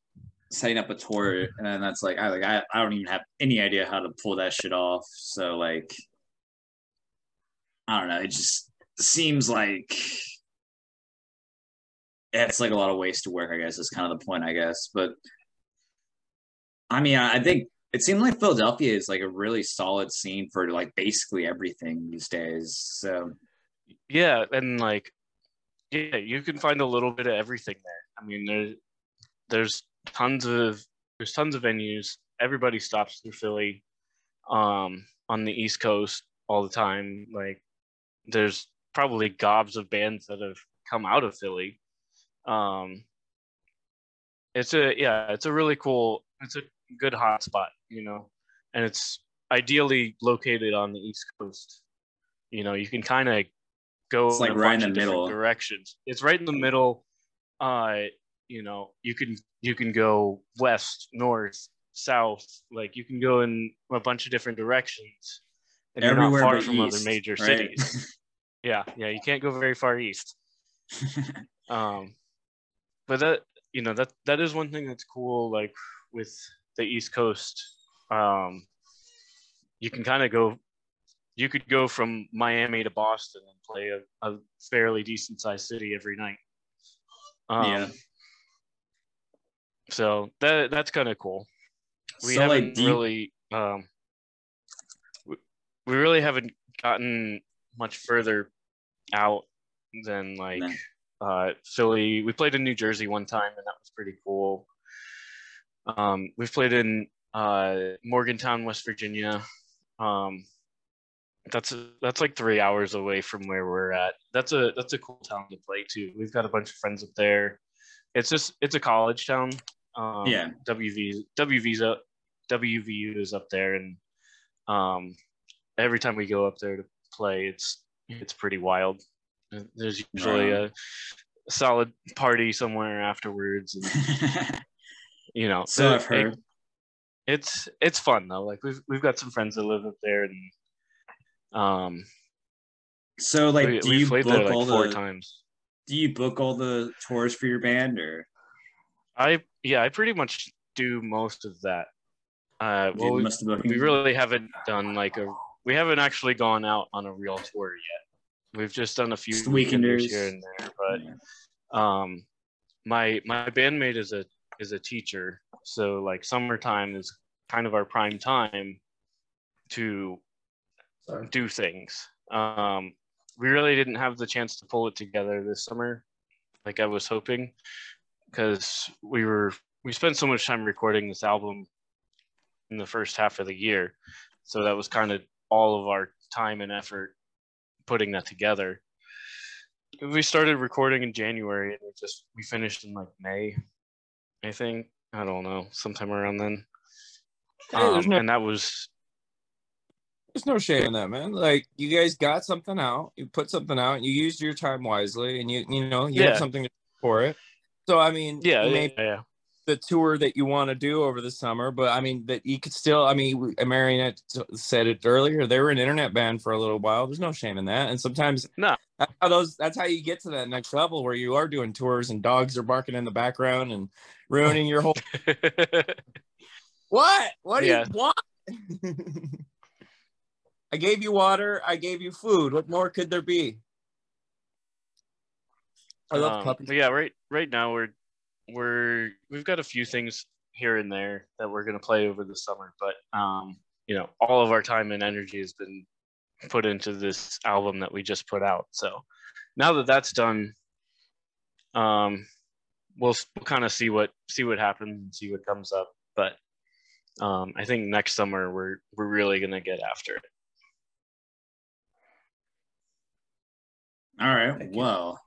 setting up a tour, and then that's like I like I, I don't even have any idea how to pull that shit off. So like, I don't know. It just seems like it's like a lot of waste to work. I guess is kind of the point. I guess, but I mean, I, I think it seemed like Philadelphia is like a really solid scene for like basically everything these days. So yeah, and like yeah, you can find a little bit of everything there. I mean, there's there's tons of there's tons of venues. Everybody stops through Philly, um, on the East Coast all the time. Like, there's probably gobs of bands that have come out of Philly. Um, it's a yeah, it's a really cool. It's a good hot spot, you know, and it's ideally located on the East Coast. You know, you can kind of go It's like right in the middle. directions. It's right in the middle. Uh, you know, you can you can go west, north, south. Like you can go in a bunch of different directions, and you're not everywhere far from other major right? cities. [LAUGHS] Yeah, yeah, you can't go very far east. [LAUGHS] Um, but that you know that that is one thing that's cool. Like with the East Coast, um, you can kind of go. You could go from Miami to Boston and play a, a fairly decent sized city every night. Um, Yeah. So that that's kind of cool. We So, haven't you- really um, we, we really haven't gotten much further out than like No. uh, Philly. We played in New Jersey one time, and that was pretty cool. Um, we've played in uh, Morgantown, West Virginia. Um, that's that's like three hours away from where we're at. That's a that's a cool town to play too. We've got a bunch of friends up there. It's just it's a college town. Um, Yeah. WV WV's up WVU is up there, and um, every time we go up there to play, it's it's pretty wild. There's usually Right. a solid party somewhere afterwards, and [LAUGHS] you know. so it- I've heard. it's it's fun though. Like we've we've got some friends that live up there, and um, So like, we, do you book there like all four the times. do you book all the tours for your band or I yeah, I pretty much do most of that. Uh, well, we, we really haven't done like a we haven't actually gone out on a real tour yet. We've just done a few Just weekenders here and there, but um, my my bandmate is a is a teacher, so like summertime is kind of our prime time to Sorry. do things. Um, we really didn't have the chance to pull it together this summer, like I was hoping, because we were we spent so much time recording this album in the first half of the year, so that was kind of all of our time and effort putting that together. We started recording in January and we just we finished in like May, I think. I don't know, sometime around then. Hey, Um, no- and that was There's no shame in that, man. Like you guys got something out, you put something out, you used your time wisely, and you you know you Yeah. had something for it. So I mean, yeah, you yeah, yeah. the tour that you want to do over the summer, but I mean that you could still. I mean, Marionette said it earlier. They were an internet band for a little while. There's no shame in that, and sometimes No. that's how those. That's how you get to that next level where you are doing tours and dogs are barking in the background and ruining your whole. [LAUGHS] What? What do Yeah. you want? [LAUGHS] I gave you water. I gave you food. What more could there be? I love Um, puppies. yeah, right right now we're we're we've got a few things here and there that we're gonna play over the summer, but um, you know, all of our time and energy has been put into this album that we just put out. So now that that's done, um, we'll, we'll kind of see what see what happens and see what comes up. But um, I think next summer we're we're really gonna get after it. All right. Thank you. Well,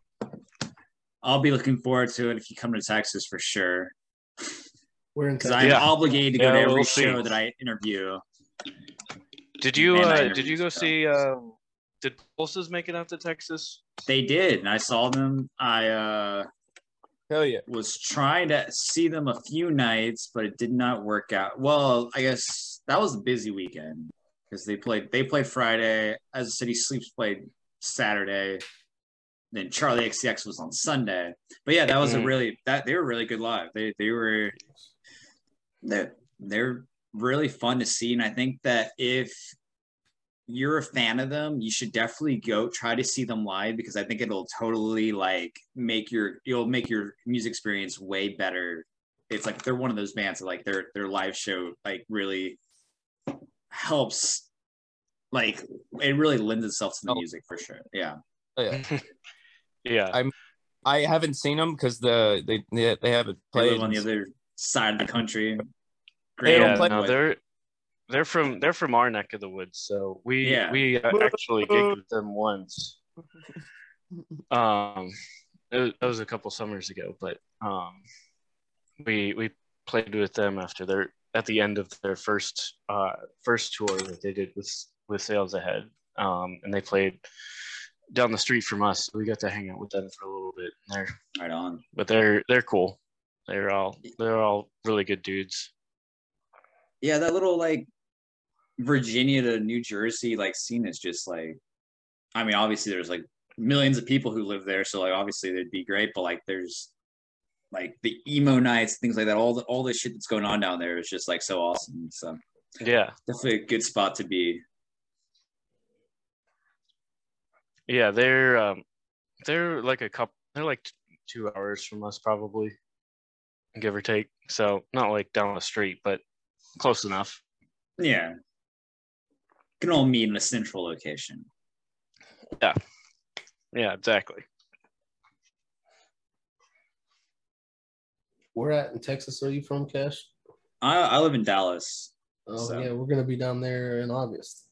I'll be looking forward to it if you come to Texas for sure. We're in Because Texas. I'm Yeah. obligated to go Yeah, to every we'll see. show that I interview. Did you uh, did you go so. see uh, did Pulses make it out to Texas? They did, and I saw them. I uh, Hell yeah. was trying to see them a few nights, but it did not work out. Well, I guess that was a busy weekend because they played. They played Friday. As the City Sleeps played Saturday. Then Charli XCX was on Sunday. But yeah, that was a Mhm. really that they were really good live. They they were they're they're really fun to see, and I think that if you're a fan of them, you should definitely go try to see them live because I think it'll totally like make your you'll make your music experience way better. It's like they're one of those bands that like their their live show like really helps like it really lends itself to the Oh. music for sure. Yeah. Oh, yeah. [LAUGHS] Yeah. I haven't seen them because the they they, they haven't They played live on the other side of the country. They Great. don't yeah, play no, with- they're they're from they're from our neck of the woods. So we Yeah. we uh, actually gigged with them once. [LAUGHS] Um, it was, that was a couple summers ago, but um, we we played with them after their at the end of their first uh first tour that they did with with Sales Ahead. Um, and they played down the street from us. So we got to hang out with them for a little bit. They're right on. but they're they're cool. They're all they're all really good dudes. Yeah, that little like Virginia to New Jersey like scene is just like I mean, obviously there's like millions of people who live there, so like obviously they'd be great, but like there's like the emo nights, things like that, all the all the shit that's going on down there is just like so awesome. So Yeah. definitely a good spot to be. Yeah, they're um, they're like a couple. They're like t- two hours from us, probably, give or take. So not like down the street, but close enough. Yeah. Can all meet in a central location. Yeah, yeah, exactly. Where at in Texas are you from, Cash? I, I live in Dallas. Oh So- yeah, we're gonna be down there in August.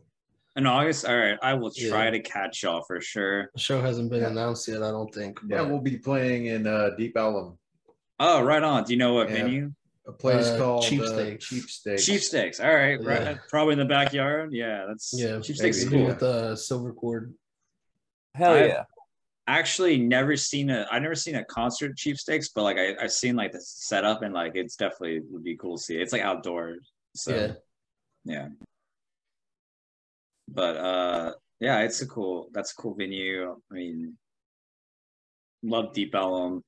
In August, all right. I will try Yeah. to catch y'all for sure. The show hasn't been Yeah. announced yet, I don't think. Yeah, we'll be playing in uh, Deep Ellum, Oh, right on. Do you know what Yeah. venue? a place Uh, called Cheap uh, Steaks. Cheap Steaks. Cheap Steaks. All right, right. Probably in the backyard. Yeah, that's yeah, Cheap Steaks is cool. with uh, silver cord. Hell I- yeah. Actually, never seen a. I never seen a concert at Cheap Steaks, but like I, I've seen like the setup and like it's definitely would be cool to see. It's like outdoors, so Yeah. yeah. But uh, yeah, it's a cool. That's a cool venue. I mean, love Deep Ellum.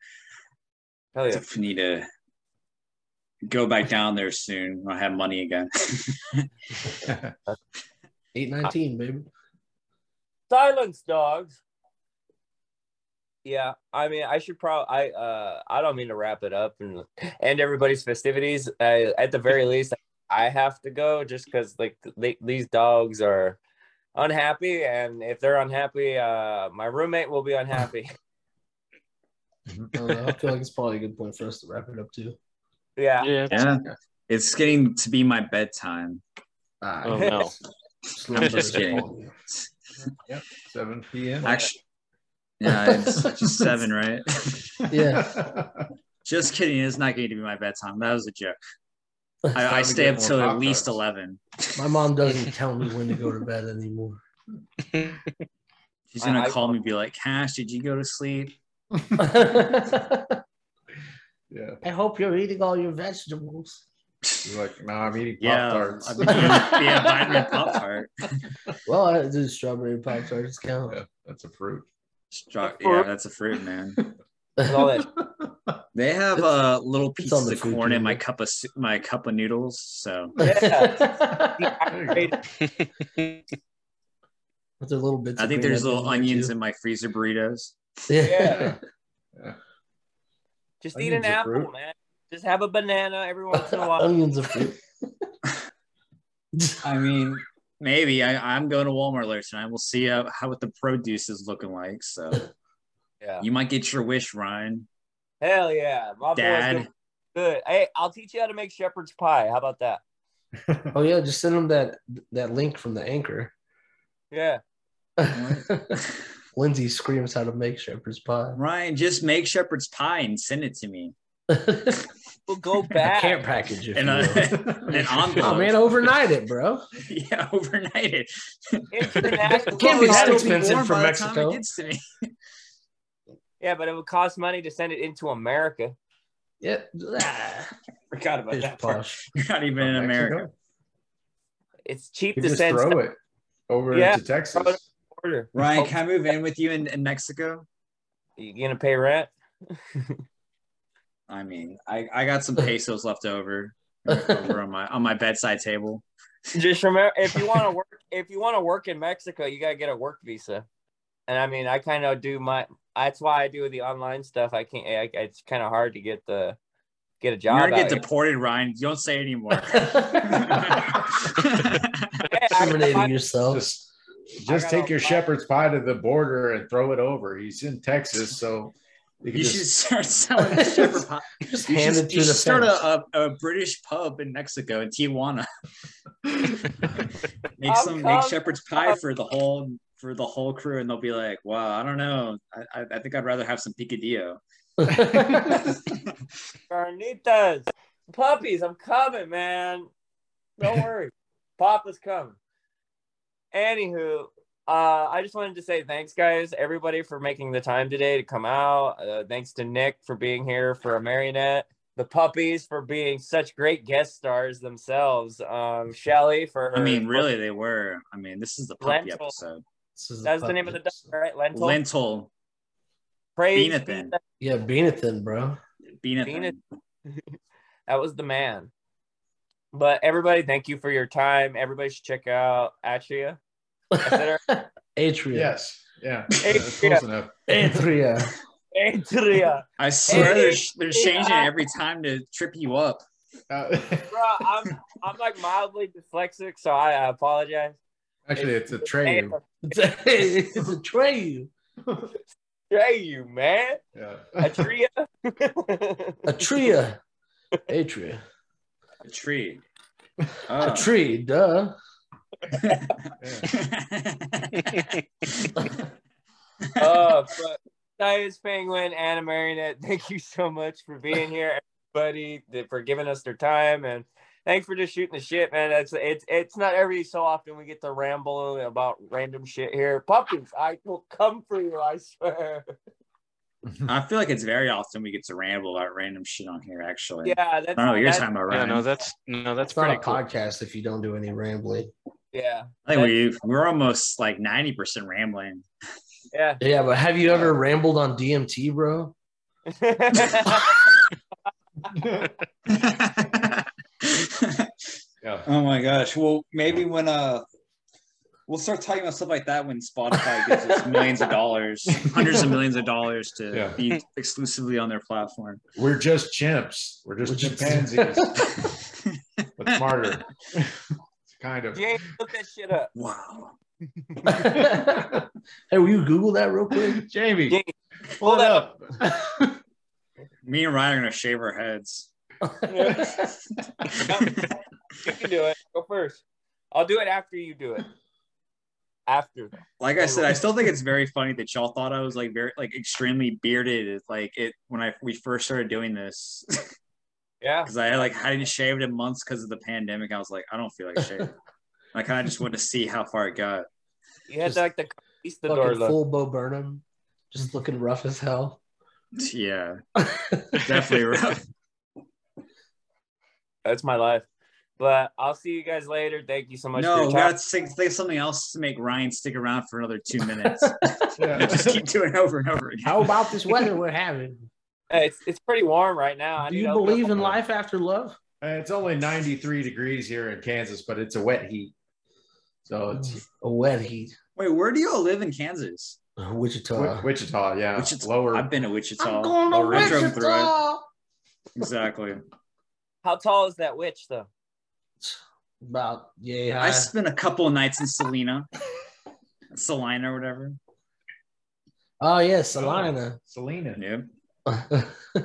Hell yeah. Definitely need to go back down there soon. when I have money again. [LAUGHS] Eight nineteen, baby. Silence, dogs. Yeah, I mean, I should probably. I uh, I don't mean to wrap it up and end everybody's festivities. Uh, at the very [LAUGHS] least, I have to go just because like they, these dogs are unhappy, and if they're unhappy, uh, my roommate will be unhappy. [LAUGHS] I, don't know, I feel like it's probably a good point for us to wrap it up too. yeah, Yeah. yeah, it's getting to be my bedtime. Ah, Oh no. slumber just kidding. calling you. 7 p.m. Actually, yeah, it's just seven, right? [LAUGHS] Yeah. [LAUGHS] Just kidding. It's not going to be my bedtime. That was a joke. Time I, I stay up more till at least eleven. My mom [LAUGHS] doesn't tell me when to go to bed anymore. [LAUGHS] She's gonna I- I- call me and be like, "Cash, did you go to sleep?" [LAUGHS] yeah. I hope you're eating all your vegetables. You're like, no, I'm eating Pop Yeah, Tarts. I've been eating, yeah, vitamin pop tart. Well, I do strawberry pop tarts count. Yeah, that's a fruit. Yeah, that's a fruit, man. all that. They have uh, little it's on pieces the of food corn in my cup of my cup of noodles. So [LAUGHS] Yeah. [LAUGHS] with their little bits. I think there's little onions too. in my freezer burritos. [LAUGHS] Yeah. Just eat an apple, fruit. man. Just have a banana every once in a while. onions of fruit. I mean, maybe I, I'm going to Walmart later tonight. We'll see how, how what the produce is looking like. So Yeah. you might get your wish, Ryan. Hell yeah. My boy's Dad. good. good. Hey, I'll teach you how to make shepherd's pie. How about that? Oh yeah, just send them that that link from the anchor. Yeah. [LAUGHS] Lindsay screams how to make shepherd's pie. Ryan, just make shepherd's pie and send it to me. [LAUGHS] We'll go A back. camp package, if And you uh, will. an Oh man, overnight it, bro. [LAUGHS] yeah, overnight it. International. Can't be that expensive from by the time Mexico. It gets to me. Yeah, but it would cost money to send it into America. Yeah. Ah, [LAUGHS] Forgot about pish that part. posh. You're [LAUGHS] not even in America. It's cheap You to send throw stuff it over Yeah. into Texas. Throw order. Ryan, Oh, can I move in with you in, in Mexico? you gonna pay rent? I mean, I, I got some pesos left over over on my on my bedside table. [LAUGHS] Just remember, if you want to work, if you want to work in Mexico, you gotta get a work visa. And I mean, I kind of do my. That's why I do the online stuff. I can't. I, it's kind of hard to get the get a job. You're gonna get out here. deported, Ryan. Don't say anymore. [LAUGHS] [LAUGHS] Yeah, I- Incriminating yourself. Just, just take your shepherd's pie to the border and throw it over. He's in Texas, so you you just should start selling shepherd [LAUGHS] pie. Just You hand should, it you the should start a, a, a British pub in Mexico in Tijuana. Make I'm some make shepherd's pie for the whole for the whole crew, and they'll be like, "Wow, I don't know. I, I, I think I'd rather have some picadillo." [LAUGHS] Carnitas, puppies, I'm coming, man. Don't worry, [LAUGHS] Papa's coming. Anywho, uh, I just wanted to say thanks, guys, everybody, for making the time today to come out. Uh, thanks to Nick for being here for Amarionette. The puppies for being such great guest stars themselves. Um, Shelly for her. I mean, really, they were. I mean, this is the puppy Lentil. episode. This is That's the name of the dog, right? Lentil. Lentil, Praise Beanathan. be Yeah, Beanathan, bro. Beanathan. [LAUGHS] that was the man. But everybody, thank you for your time. Everybody should check out Atria. I said her- [LAUGHS] Atria. yes, yeah, Hey, that's yeah. close enough. Atria. Atria. I swear Hey, they're, they're changing every time to trip you up. Uh, [LAUGHS] Bro, I'm I'm like mildly dyslexic, so I, I apologize. Actually, it's a tray. [LAUGHS] It's a, it's a tray. Hey, you man. Yeah. Atria. Atria. Atria. A tree. A Oh. tree, duh. uh, [LAUGHS] but Science Penguin, and Amarionette, thank you so much for being here, everybody, for giving us their time, and thanks for just shooting the shit, man. That's it's it's not every so often we get to ramble about random shit here. Puppies, I will come for you, I swear. [LAUGHS] I feel like it's very often we get to ramble about random shit on here. Actually, Yeah, that's I don't know what you're that's- talking about, Yeah, no, that's no, that's It's not a cool. podcast if you don't do any rambling. Yeah, I think we we're almost like ninety percent rambling. yeah. Yeah, but have you ever rambled on DMT, bro? [LAUGHS] [LAUGHS] Yeah. Oh my gosh. Well, maybe when uh we'll start talking about stuff like that when Spotify gives us [LAUGHS] millions of dollars, hundreds of millions of dollars to Yeah. be exclusively on their platform. We're just chimps. We're just We're just- chimpanzees, but smarter. [LAUGHS] kind of. James, look that shit up. wow. [LAUGHS] hey, will you Google that real quick? Jamie, James, pull it up. Me and Ryan are gonna shave our heads. You can do it. Go first. I'll do it after you do it. After. Like I said, I still think it's very funny that y'all thought I was like very like extremely bearded. It's like it when I we first started doing this Yeah. because I like hadn't shaved in months because of the pandemic. I was like, I don't feel like shaving. I kind of just wanted to see how far it got. You had Just to like the conquistador Fucking look. full Bo Burnham, just looking rough as hell. Yeah, definitely [LAUGHS] rough. That's my life. But I'll see you guys later. Thank you so much for No, your we gotta think, think something else to make Ryan stick around for another two minutes. [LAUGHS] [LAUGHS] Yeah. Just keep doing it over and over again. How about this weather we're having? Hey, it's it's pretty warm right now. I Do you believe up- in life after love? Uh, It's only 93 degrees here in Kansas, but it's a wet heat. So it's A wet heat. Wait, where do y'all live in Kansas? Uh, Wichita. Wi- Wichita, yeah. Wichita. Lower. I've been to Wichita. I'm going to Lower- I drove through it. Wichita. Exactly. How tall is that witch though? About yeah. I uh, spent a couple of nights in Selena, Salina or whatever. Oh yeah, Salina. Selena. Yeah. [LAUGHS]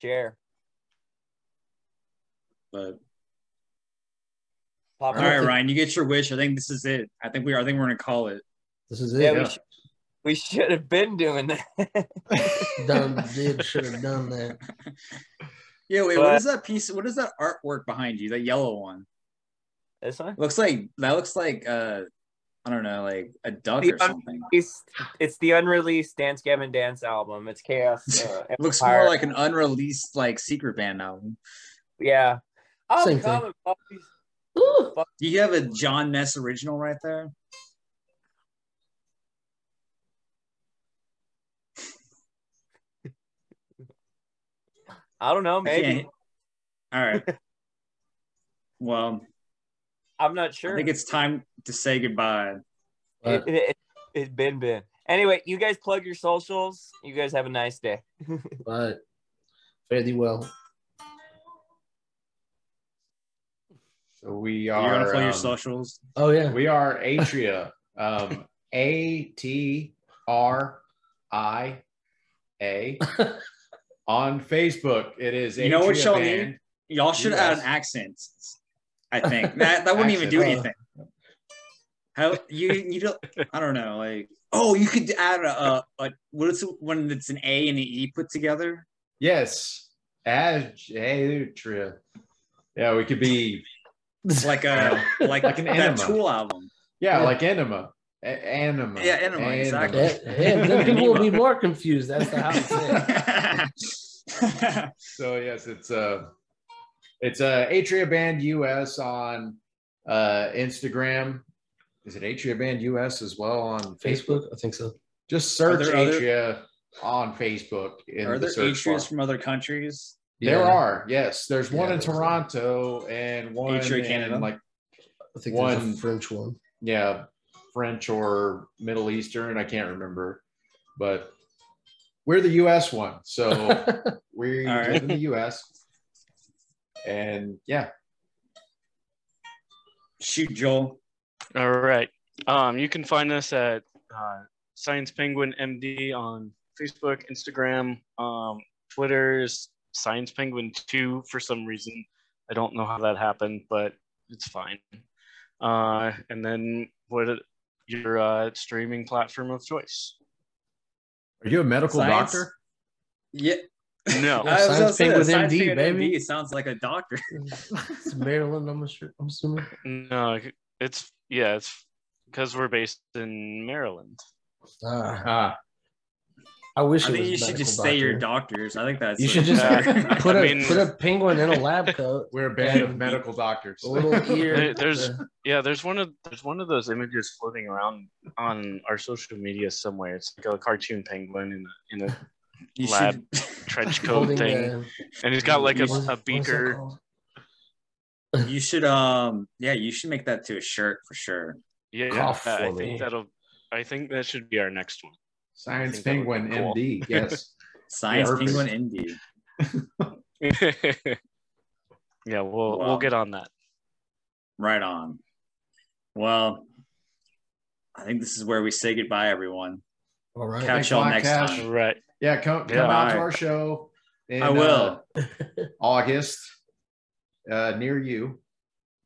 Chair. But Pop all right, Ryan, you get your wish. I think this is it. I think we are. I think we're gonna call it. this is it. Yeah, Yeah. we, sh- we should have been doing that. [LAUGHS] Done. Did should have done that. [LAUGHS] Yeah. Wait. But- what is that piece? What is that artwork behind you? That yellow one. this one? Looks like that. Looks like uh, I don't know, like a duck The or something. It's, it's the unreleased Dance Gavin Dance album. It's Chaos. Uh, [LAUGHS] It looks more like an unreleased like secret band album. yeah. I'm Same thing. Ooh. Do you have a John Ness original right there? I don't know. Maybe can't- All right. [LAUGHS] Well, I'm not sure. I think it's time to say goodbye. it, it, it, it's been been. Anyway, you guys plug your socials. You guys have a nice day. [LAUGHS] But fare thee well. So we You're gonna are. play your um, socials. Oh yeah. We are Atria. Um, A T R I A. [LAUGHS] On Facebook, it is You know what y'all need? Y'all should add an accent. I think that that wouldn't even do oh. anything. How you you don't? I don't know. Like oh, you could add a, a, a what is it when it's an A and an E put together? Yes, Atria. Yeah, we could be. Like a [LAUGHS] like, Like an that enema. Tool album. Yeah, Yeah. like enema. A- anima. Yeah, enema, exactly. Yeah, yeah, then people will be [LAUGHS] more confused. That's the how it's said. [LAUGHS] So yes, it's uh it's uh Atria Band US on uh Instagram. Is it Atria Band US as well on Facebook? Facebook, I think so. Just search there other- Atria on Facebook in Are the there search bar. atrias from other countries? There Yeah. are, yes. There's one Yeah, in there's a- Toronto and one Atria in Canada? like I think One- a French one. yeah, French or Middle Eastern. I can't remember, but we're the U.S. one, so [LAUGHS] we All right. live in the U.S. And yeah, Shoot, Joel. All right. Um, you can find us at uh, Science Penguin MD on Facebook, Instagram, um, Twitter's Science Penguin 2 for some reason. I don't know how that happened, but it's fine. Uh, and then what your uh, streaming platform of choice? Are you a medical Science? doctor? Yeah. No. Yeah, [LAUGHS] I was Science gonna say, Science MD, baby. MD sounds like a doctor. [LAUGHS] it's Maryland, I'm sure. I'm assuming. No, it's yeah, it's because we're based in Maryland. Ah, Ah, I wish I it think was you should medical just say you're doctors. I think that's You should just Uh, [LAUGHS] put a I mean- put a penguin in a lab coat. we're a band of medical doctors. A little [LAUGHS] ear. There- there's- Yeah, there's one of there's one of those images floating around on our social media somewhere. It's like a cartoon penguin in a, in a [LAUGHS] you lab should trench coat thing, the- and he's got like a, a what is that beaker. you should um yeah you should make that to a shirt for sure. Yeah, Cough I think me. that'll. I think that should be our next one. Science think that would Penguin cool. MD. [LAUGHS] Yes. Science Perfect. Penguin MD. [LAUGHS] yeah, we'll Wow. we'll get on that. Right on. Well, I think this is where we say goodbye, everyone. All right. Catch y'all next Cash. time. Right. Yeah, come come Yeah. out to our show. In, I will. uh, [LAUGHS] August, uh, near you.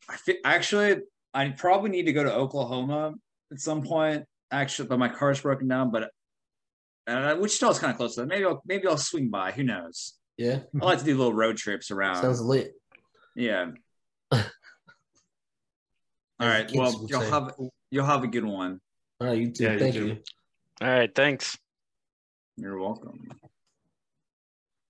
I fe- actually, I probably need to go to Oklahoma at some point. Actually, but my car's broken down. But uh, Wichita's kind of close to that. Maybe I'll maybe I'll swing by. Who knows? Yeah. I like to do little road trips around. Sounds lit. yeah. [LAUGHS] All right. As the right. Well, you'll say. have you'll have a good one. All right, you too. Yeah, you Thank too. you. All right. Thanks. You're welcome.